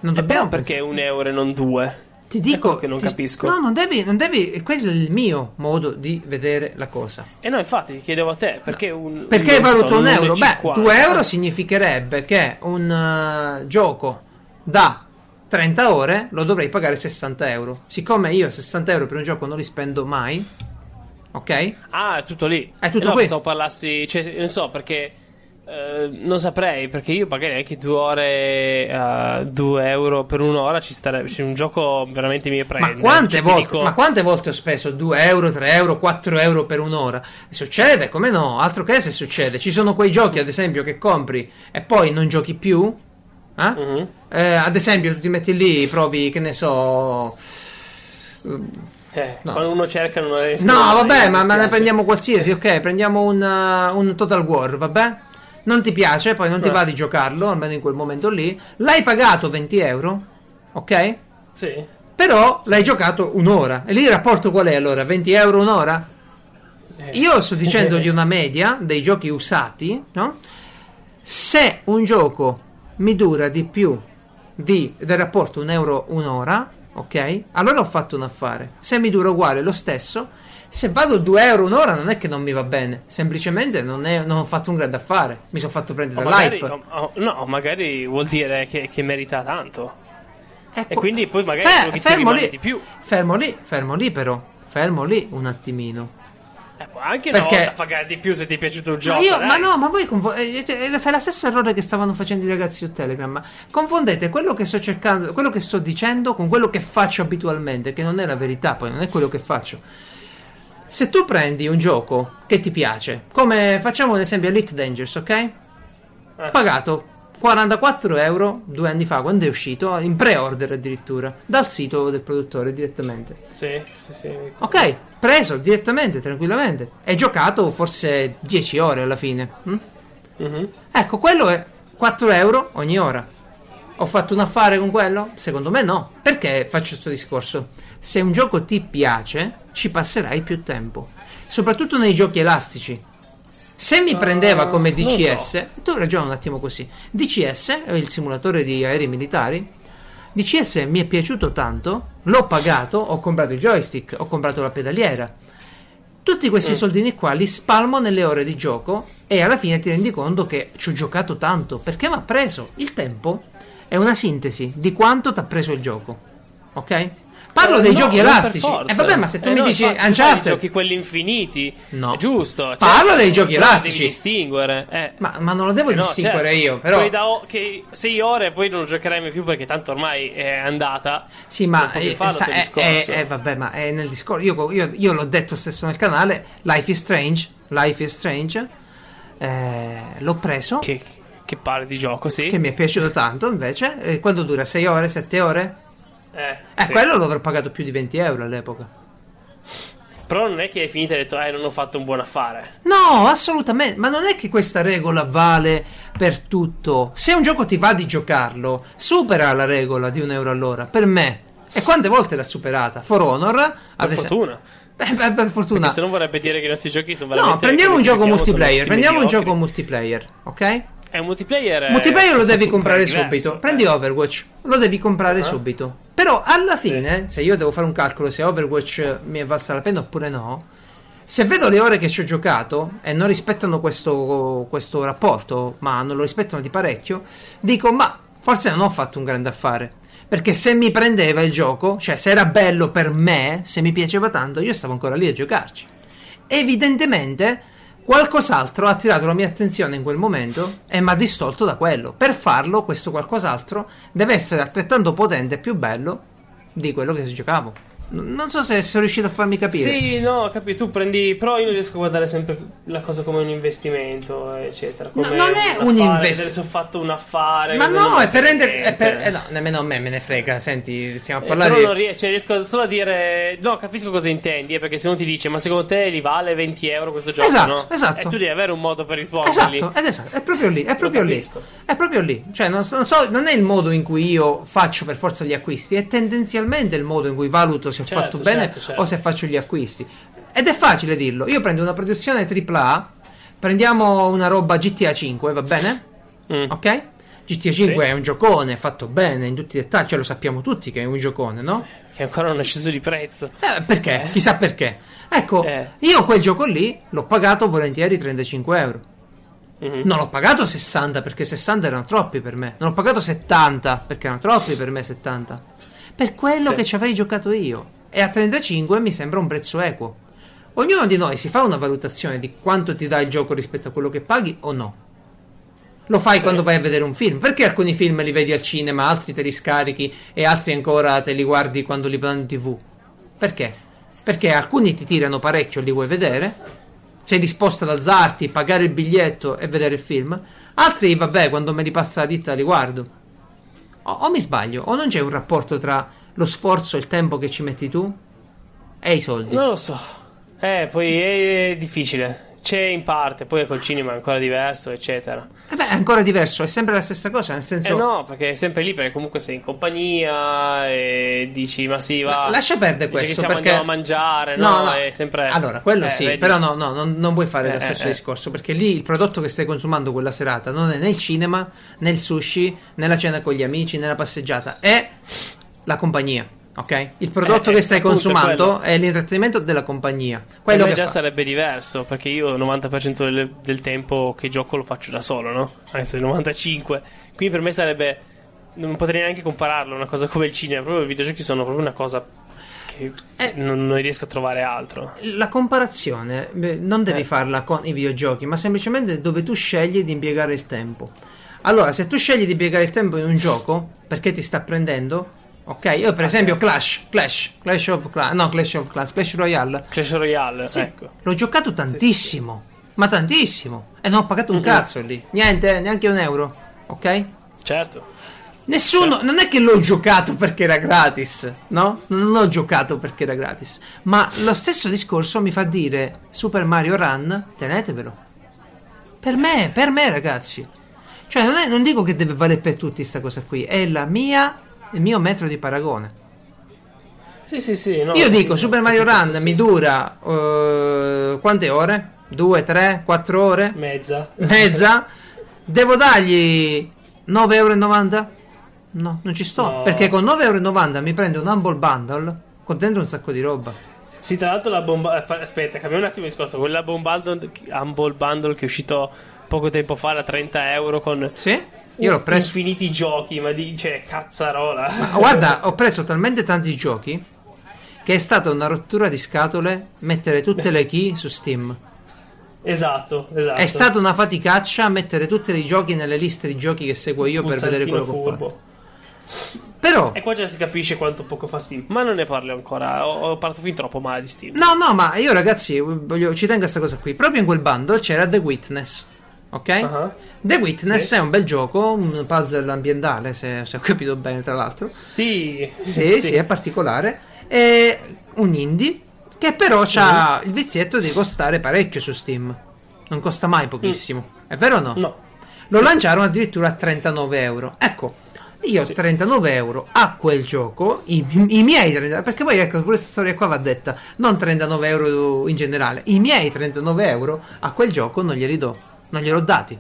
Non E dobbiamo perché pensare- un euro e non due? ti dico quello che non ti- capisco. No, non devi, non devi, quello è il mio modo di vedere la cosa. E no, infatti, ti chiedevo a te, perché un... Perché non valuto so, un euro? Beh, 1,50? 2 euro significherebbe che un eh, gioco da 30 ore lo dovrei pagare 60 euro. Siccome io 60 euro per un gioco non li spendo mai, ok? Ah, è tutto lì. È tutto Eh no, qui. Pensavo parlassi, cioè, non so, perché eh, non saprei, perché io pagherei anche due ore, 2 euro per un'ora, ci starebbe, un gioco veramente mi prende. Ma quante, Cioè, volte, dico- ma quante volte ho speso 2 euro, 3 euro, 4 euro per un'ora? Succede, come no? Altro che se succede. Ci sono quei giochi, ad esempio, che compri e poi non giochi più. Eh? Mhm. Eh, ad esempio, tu ti metti lì, provi, che ne so. Eh, No. Quando uno cerca non è... No, vabbè, ma, ma ne prendiamo qualsiasi, ok? Prendiamo un, uh, un Total War, vabbè? Non ti piace, poi non ti Eh. va di giocarlo, almeno in quel momento lì. L'hai pagato 20 euro, ok? Sì. Però l'hai giocato un'ora. E lì il rapporto qual è allora? 20 euro un'ora? Eh. Io sto dicendo di una media dei giochi usati, no? Se un gioco mi dura di più di, del rapporto un euro un'ora, ok? Allora ho fatto un affare. Se mi dura uguale lo stesso, se vado 2 euro un'ora non è che non mi va bene, semplicemente non, è- non ho fatto un grande affare. Mi sono fatto prendere O magari, dall'hype. o- o- no, magari vuol dire che, che merita tanto. Ecco, E quindi poi magari fe- fermo lì, di più. fermo lì, fermo lì però, fermo lì un attimino. Può anche una Perché- volta pagare di più se ti è piaciuto il gioco. io- ma no, ma voi confo- eh, eh, fai lo stesso errore che stavano facendo i ragazzi su Telegram. Confondete quello che sto cercando, quello che sto dicendo con quello che faccio abitualmente, che non è la verità, poi non è quello che faccio. Se tu prendi un gioco che ti piace, come facciamo ad esempio Elite Dangerous, ok? Eh. Pagato 44 euro due anni fa, quando è uscito, in pre-order addirittura, dal sito del produttore direttamente. Sì, sì, sì. Ok, preso direttamente, tranquillamente. E giocato forse 10 ore alla fine. mm? Mhm. Ecco, quello è 4 euro ogni ora. Ho fatto un affare con quello? Secondo me no. Perché faccio questo discorso? Se un gioco ti piace, ci passerai più tempo. Soprattutto nei giochi elastici. Se mi prendeva come Ah, DCS, tu ragiona un attimo così. DCS è il simulatore di aerei militari. DCS mi è piaciuto tanto, l'ho pagato, ho comprato il joystick, ho comprato la pedaliera. Tutti questi Mm. soldini qua li spalmo nelle ore di gioco e alla fine ti rendi conto che ci ho giocato tanto perché mi ha preso il tempo è una sintesi di quanto ti ha preso il gioco ok Parlo Eh, dei no, giochi elastici. E vabbè, ma se tu Eh mi no, dici infatti, Uncharted. giochi quelli infiniti. No. È giusto. cioè, Parlo dei giochi elastici. Devi distinguere. Eh. Ma, ma non lo devo Eh no, distinguere certo. io, però. Poi da o- che 6 ore poi non lo giocherai mai più perché tanto ormai è andata. Sì, ma eh, farlo sta- eh, eh, eh, vabbè, ma è nel discorso. Io, io- io l'ho detto stesso nel canale. Life is Strange. Life is Strange. eh, l'ho preso. Che, Che, che parli di gioco, sì. mi è piaciuto tanto invece. Eh, quando dura 6 ore, 7 ore? Eh, Eh, sì. quello l'avrò pagato più di 20 euro all'epoca. Però non è che hai finito e hai detto, eh, non ho fatto un buon affare. No, assolutamente. Ma non è che questa regola vale per tutto. Se un gioco ti va di giocarlo, supera la regola di un euro all'ora. Per me. E quante volte l'ha superata? For Honor. Per ad esempio- fortuna. Eh, beh, per fortuna. Perché se no vorrebbe dire che i nostri giochi sono veramente. No, prendiamo un gioco multiplayer. Prendiamo un gioco multiplayer, ok? È un multiplayer. eh, multiplayer lo devi comprare diverso, subito. eh. Prendi Overwatch, lo devi comprare Ah. subito. Però alla fine, se io devo fare un calcolo se Overwatch mi è valsa la pena oppure no, se vedo le ore che ci ho giocato e non rispettano questo, questo rapporto, ma non lo rispettano di parecchio, dico ma forse non ho fatto un grande affare. Perché se mi prendeva il gioco, cioè se era bello per me, se mi piaceva tanto, io stavo ancora lì a giocarci. Evidentemente qualcos'altro ha attirato la mia attenzione in quel momento e mi ha distolto da quello. Per farlo, questo qualcos'altro deve essere altrettanto potente e più bello di quello che si giocavo. Non so se sono riuscito a farmi capire. Sì, no, capi, tu prendi. Però io riesco a guardare sempre la cosa come un investimento, eccetera. No, Come non è un affare, invest- Adesso ho fatto un affare. Ma no, è per rendere. è per- eh no, nemmeno a me me ne frega. Senti, stiamo a Eh, parlare però di. non riesco, cioè, riesco solo a dire. No, capisco cosa intendi. eh, perché se uno ti dice, ma secondo te li vale 20 euro questo gioco? Esatto, no? esatto. E tu devi avere un modo per rispondergli. Esatto, ed esatto, è proprio lì, è proprio lì. È proprio lì. Cioè, non so, non è il modo in cui io faccio per forza gli acquisti, è tendenzialmente il modo in cui valuto se ho Certo, fatto bene certo, certo. o se faccio gli acquisti. Ed è facile dirlo. Io prendo una produzione AAA, prendiamo una roba GTA 5, va bene? Mm. Ok? GTA 5 Sì. è un giocone fatto bene in tutti i dettagli, cioè lo sappiamo tutti che è un giocone, no? Che ancora non è sceso di prezzo. Eh, perché? Chissà perché. Ecco, Eh. io quel gioco lì l'ho pagato volentieri 35 euro. Mhm. Non l'ho pagato 60 perché 60 erano troppi per me. Non l'ho pagato 70 perché erano troppi per me 70. Per quello Sì. che ci avrei giocato io. E a 35 mi sembra un prezzo equo. Ognuno di noi si fa una valutazione di quanto ti dà il gioco rispetto a quello che paghi o no. Lo fai Sì. quando vai a vedere un film. Perché alcuni film li vedi al cinema, altri te li scarichi e altri ancora te li guardi quando li danno in tv? Perché? Perché alcuni ti tirano parecchio, li vuoi vedere. Sei disposto ad alzarti, pagare il biglietto e vedere il film. Altri, vabbè, quando me li passa la ditta li guardo. O, o mi sbaglio, o non c'è un rapporto tra lo sforzo e il tempo che ci metti tu e i soldi. Non lo so. Eh, poi è difficile. C'è in parte, poi col cinema è ancora diverso, eccetera. Eh beh, è ancora diverso, è sempre la stessa cosa, nel senso... Eh no, perché è sempre lì, perché comunque sei in compagnia e dici, ma sì, va. La- lascia perdere questo siamo perché andiamo a mangiare, no? È sempre... Allora, quello Eh, sì, vedi? però no, no, non, non puoi fare Eh, lo stesso eh, eh. discorso perché lì il prodotto che stai consumando quella serata non è né il cinema, né il sushi, né la cena con gli amici, né la passeggiata, è la compagnia. Ok? Il prodotto Eh, che eh, stai consumando quello. è l'intrattenimento della compagnia. Quello che già fa. sarebbe diverso, perché io il 90% del, del tempo che gioco lo faccio da solo, no? Adesso il 95%. Quindi per me sarebbe... Non potrei neanche compararlo, una cosa come il cinema. Proprio i videogiochi sono proprio una cosa che Eh. non, non riesco a trovare altro. La comparazione beh, non devi Eh. farla con i videogiochi, ma semplicemente dove tu scegli di impiegare il tempo. Allora, se tu scegli di impiegare il tempo in un gioco perché ti sta prendendo, ok? Io, per esempio, Clash, Clash, Clash of Clans, no, Clash of Clans, Clash Royale, Clash Royale, Sì, ecco. l'ho giocato tantissimo, ma tantissimo, e non ho pagato un Mhm. cazzo lì, niente, neanche un euro, ok? Certo. Nessuno, non è che l'ho giocato perché era gratis, no? Non l'ho giocato perché era gratis. Ma lo stesso discorso mi fa dire Super Mario Run, tenetevelo. Per me, per me, ragazzi. Cioè, non, è- non dico che deve valere per tutti sta cosa qui, è la mia, il mio metro di paragone. Sì, sì, sì. no, Io dico, sì, Super Mario Run sì. mi dura eh, quante ore? Due, tre, quattro ore? Mezza. Mezza? Devo dargli 9,90 euro? No, non ci sto. No. Perché con 9,90 euro mi prendo un Humble Bundle con dentro un sacco di roba. Sì, tra l'altro la bomba... eh, Aspetta, cambiamo un attimo di discorso. Quella bomba Humble Bundle che è uscito poco tempo fa da 30 euro con... Sì? Io l'ho preso. Infiniti giochi, ma di... Cioè, cazzarola. Ma guarda, ho preso talmente tanti giochi che è stata una rottura di scatole mettere tutte le key su Steam. Esatto, esatto. È stata una faticaccia mettere tutti i giochi nelle liste di giochi che seguo io Un per vedere quello che ho furbo. fatto. Però, E qua già si capisce quanto poco fa Steam. Ma non ne parlo ancora. Ho, ho parlato fin troppo male di Steam. no, no, ma io ragazzi, voglio- ci tengo a questa cosa qui. Proprio in quel bando c'era The Witness. Ok? Ah, The Witness Sì. è un bel gioco, un puzzle ambientale, se, se ho capito bene, tra l'altro. Sì, Sì, sì, è particolare. È un indie che però ha il vizietto di costare parecchio su Steam. Non costa mai pochissimo. È vero o no? No. Lo lanciarono addirittura a 39 euro. Ecco, io Sì. 39 euro a quel gioco, i, i miei 30 perché poi ecco, questa storia qua va detta, non 39 euro in generale, i miei 39 euro a quel gioco non glieli do, non gliel'ho dati.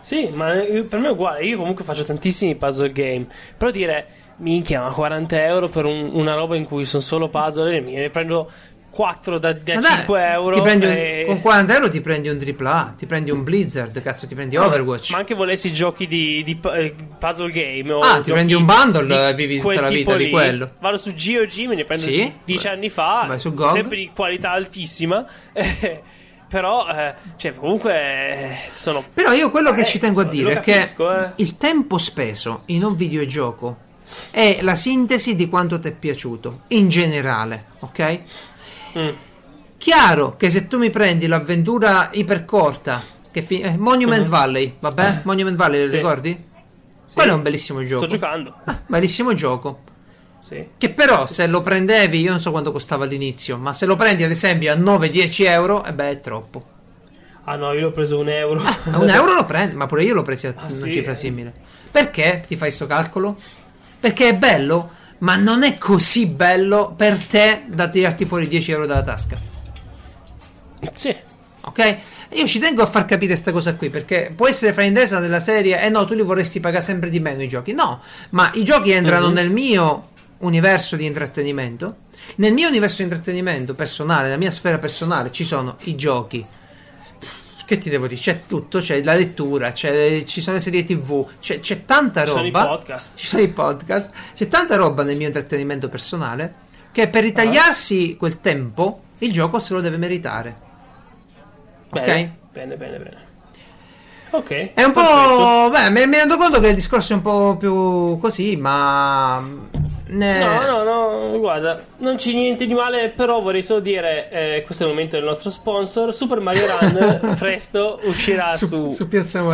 Sì, ma eh, per me è uguale. Io comunque faccio tantissimi puzzle game. Però dire, minchia, ma 40 euro per un- una roba in cui sono solo puzzle, me ne prendo 4 da, da dai, 5 euro. prendi un- e- con 40 euro ti prendi un AAA, ti prendi un Blizzard, cazzo, ti prendi Overwatch. Ma anche volessi giochi di, di eh, puzzle game. Ah, ti prendi un bundle e vivi tutta la vita di quello. Vado su GOG, me ne prendo Sì? 10 Vai. anni fa. Sempre di qualità altissima. Però, eh, cioè, comunque eh, sono. Però io quello che Eh, ci tengo a dire è capisco, che eh. il tempo speso in un videogioco è la sintesi di quanto ti è piaciuto, in generale, ok? Mm. Chiaro che se tu mi prendi l'avventura ipercorta, che fi- eh, Monument Mhm. Valley, vabbè? Monument Valley, lo Sì. ricordi? Quello è un bellissimo gioco. Sto giocando. Ah, bellissimo gioco. Sì. Che però se lo prendevi, io non so quanto costava all'inizio, ma se lo prendi ad esempio a 9-10 euro, e beh è troppo. Ah no, io l'ho preso un euro. A un euro lo prendi, ma pure io l'ho preso a Ah, una sì? cifra simile. Perché ti fai sto calcolo? Perché è bello, ma non è così bello per te da tirarti fuori 10 euro dalla tasca. Sì. Ok? Io ci tengo a far capire questa cosa qui perché può essere fraintesa della serie, eh no, tu li vorresti pagare sempre di meno i giochi. No, ma i giochi entrano Mhm. nel mio universo di intrattenimento. Nel mio universo di intrattenimento personale, nella mia sfera personale, ci sono i giochi. Che ti devo dire? C'è tutto, c'è la lettura, c'è- ci sono le serie tv, c'è, c'è tanta Ci sono roba. i podcast. Ci sono i podcast, c'è tanta roba nel mio intrattenimento personale che per ritagliarsi quel tempo il gioco se lo deve meritare. Ok? Bene, bene, bene, bene. Ok. È un perfetto. po'. Beh, mi rendo conto che il discorso è un po' più così, ma. No, no, no, guarda, non c'è niente di male, però vorrei solo dire, eh, questo è il momento del nostro sponsor, Super Mario Run presto uscirà Su- su,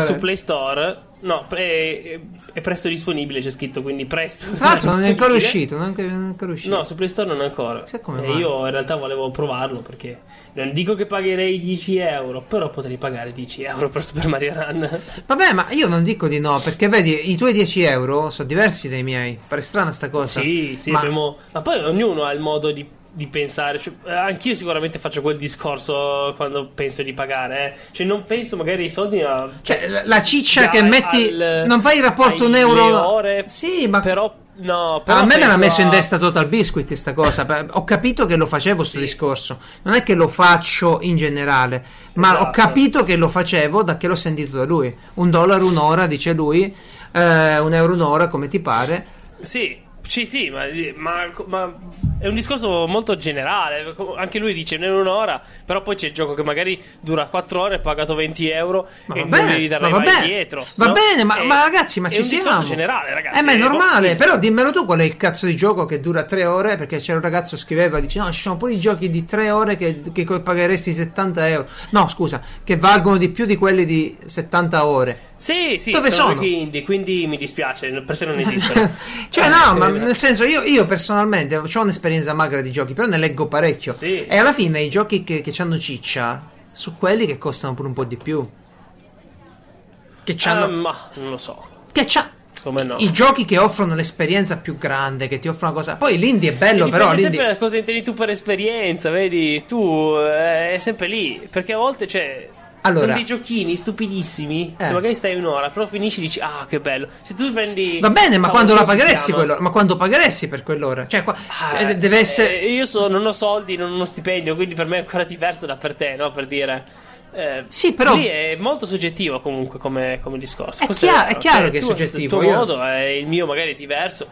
su Play Store, no, pre- è presto disponibile, c'è scritto, quindi presto. Tra l'altro non è ancora uscito, non è ancora- è ancora uscito. No, su Play Store non ancora. Chissà come E mai. io in realtà volevo provarlo perché non dico che pagherei 10 euro, però potrei pagare 10 euro per Super Mario Run. Vabbè, ma io non dico di no, perché vedi, i tuoi 10 euro sono diversi dai miei. Pare strana sta cosa. Sì, sì, ma abbiamo- ma poi ognuno ha il modo di, di pensare. Cioè, eh, anch'io sicuramente faccio quel discorso quando penso di pagare. eh. Cioè, non penso magari ai soldi. A, Cioè, la- la ciccia che metti. al- non fai il rapporto un euro. ore, Sì, ma. Però, no, però a me me l'ha messo in a- testa Total Biscuit sta cosa. Ho capito che lo facevo sto Sì. discorso. Non è che lo faccio in generale, ma ho Esatto. capito che lo facevo da che l'ho sentito da lui. Un dollaro un'ora, dice lui. eh, un euro un'ora, come ti pare. Sì. Sì, sì, ma, ma- ma è un discorso molto generale. Anche lui dice non è un'ora, però poi c'è il gioco che magari dura 4 ore, pagato 20 euro Ma e va non bene, ma darei va mai bene, indietro. va no? bene, ma, È- ma ragazzi, ma è ci un siamo. discorso generale, ragazzi. Eh, ma è boh, normale, però dimmelo tu qual è il cazzo di gioco che dura tre ore, perché c'era un ragazzo che scriveva, dice no, ci sono pure i giochi di tre ore che, che pagheresti 70 euro. No, scusa, che valgono di più di quelli di 70 ore. Sì, sì, Dove sono sono? giochi indie, quindi mi dispiace, per se non esistono. cioè, no, ma Eh, nel senso, io, io personalmente ho un'esperienza magra di giochi, però ne leggo parecchio. Sì. E alla fine i giochi che, che hanno ciccia su quelli che costano pure un po' di più. Che eh, c'hanno. ma non lo so. che c'ha. Come no? I giochi che offrono l'esperienza più grande, che ti offrono una cosa. Poi l'indie è bello, Dipende però sempre l'indie. da cosa intendi tu per esperienza, vedi? Tu eh, è sempre lì, perché a volte c'è. Allora. sono dei giochini stupidissimi. Eh. Che magari stai un'ora, però finisci e dici, ah, che bello. Se tu prendi. Va bene, ma quando la pagheresti quell'ora? Ma quando pagheresti per quell'ora? Cioè, qua- Ah, eh, deve essere. eh, io so- non ho soldi, non ho uno stipendio, quindi per me è ancora diverso da per te, no? Per dire. Eh, Sì, però- Lì è molto soggettivo comunque come, come discorso. È Questo chia- è chiaro Cioè, che è tu- soggettivo, Il tuo io- modo, è il mio magari è diverso.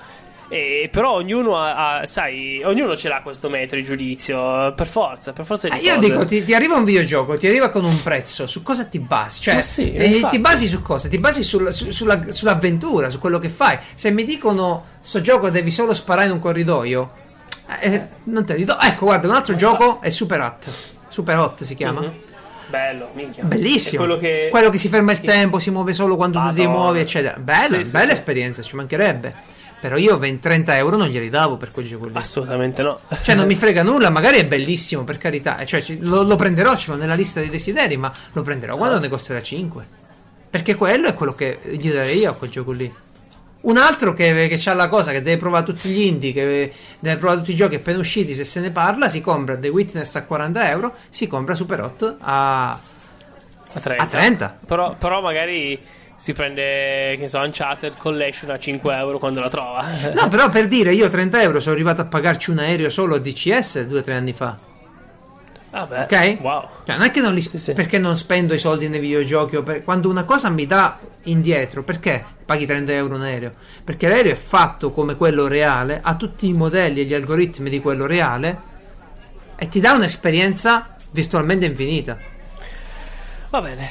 E, però ognuno ha, ha- sai, ognuno ce l'ha questo metro di giudizio, per forza, per forza di Eh, io dico, ti, ti arriva un videogioco, ti arriva con un prezzo, su cosa ti basi? Cioè, sì, eh, ti basi su cosa? Ti basi sul- su- sulla- sull'avventura, su quello che fai. Se mi dicono, sto gioco devi solo sparare in un corridoio, eh, non te li do. Ecco, guarda, un altro gioco è Super Hot. Super Hot si chiama. Mhm. Bello, minchia. Bellissimo. Quello che... Quello che si ferma il tempo, si muove solo quando tu ti Madonna. muovi, eccetera. Bella, sì, bella sì. esperienza, ci mancherebbe. Però io 20, 30 euro non glieli davo per quel gioco lì. Assolutamente no. Cioè, non mi frega nulla, magari è bellissimo, per carità. Cioè, ci- lo, lo prenderò, ce l'ho nella lista dei desideri, ma lo prenderò quando ne costerà 5. Perché quello è quello che gli darei io a quel gioco lì. Un altro che, che ha la cosa che deve provare tutti gli indie, che deve provare tutti i giochi appena usciti, se se ne parla, si compra The Witness a 40 euro, si compra Super 8 a, A 30. a 30. Però, però magari si prende, che ne so, Uncharted Collection a 5 euro quando la trova. No, però per dire, io 30 euro sono arrivato a pagarci un aereo solo a DCS due o tre anni fa. Vabbè, Ok? wow. Cioè, non è che non li Sì, sì. perché non spendo i soldi nei videogiochi per- quando una cosa mi dà indietro, perché paghi 30 euro un aereo? Perché l'aereo è fatto come quello reale, ha tutti i modelli e gli algoritmi di quello reale e ti dà un'esperienza virtualmente infinita. Va bene.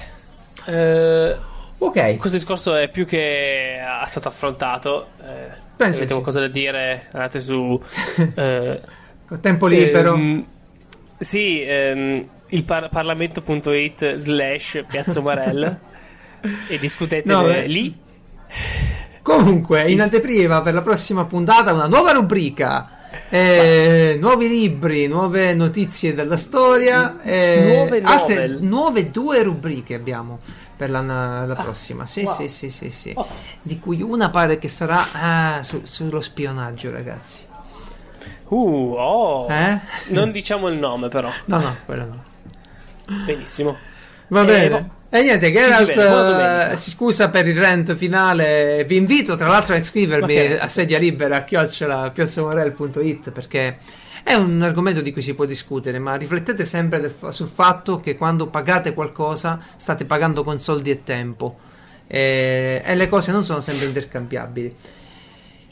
Eh, Ok. questo discorso è più che è stato affrontato. Eh, se Penso avete sì. qualcosa da dire, andate su. eh, tempo libero. ehm, sì, ehm, il par- parlamento.it slash Piazza Umarell e discutete No, lì. Comunque, in anteprima per la prossima puntata una nuova rubrica. eh, nuovi libri, nuove notizie della storia, eh, Nuove altre nuove due rubriche abbiamo per la, la prossima. Sì, wow. sì, sì, sì, sì. Oh. Di cui una pare che sarà ah, su- sullo spionaggio, ragazzi. Uh, oh. Eh? Non diciamo il nome, però. No, no, quello no. Benissimo. Va Eh, bene. boh. E niente, Geralt eh, si scusa per il rant finale. Vi invito tra l'altro a iscrivermi Ok. a sedia libera a chiocciola piazzamorel.it perché è un argomento di cui si può discutere, ma riflettete sempre del sul fatto che quando pagate qualcosa state pagando con soldi e tempo e, e le cose non sono sempre intercambiabili.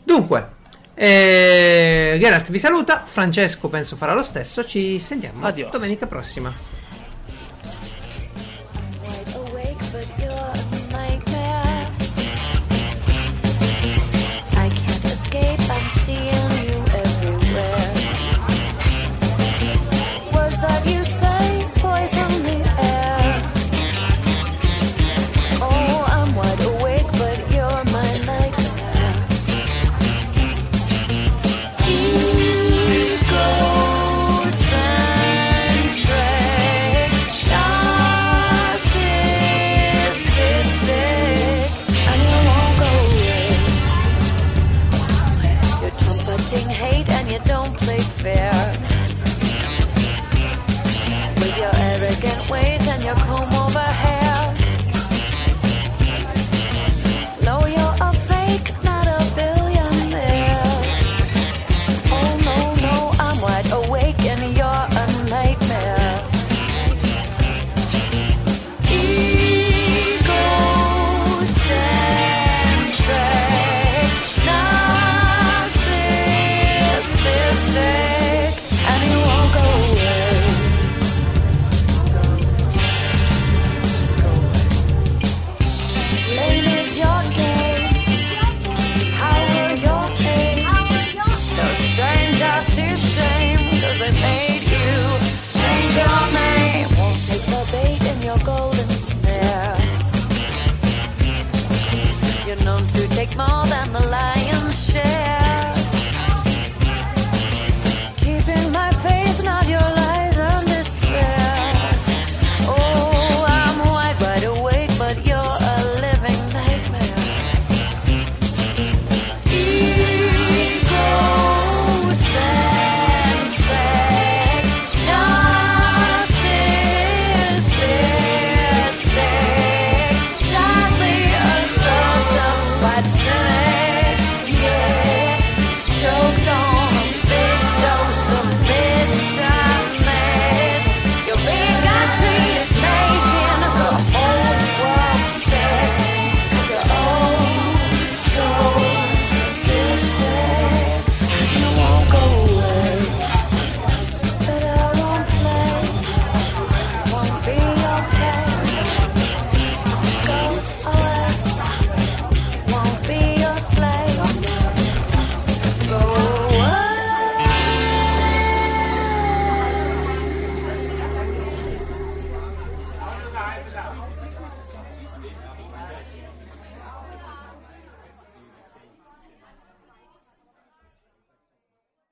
Dunque, eh, Geralt vi saluta, Francesco penso farà lo stesso, ci sentiamo Adios. domenica prossima.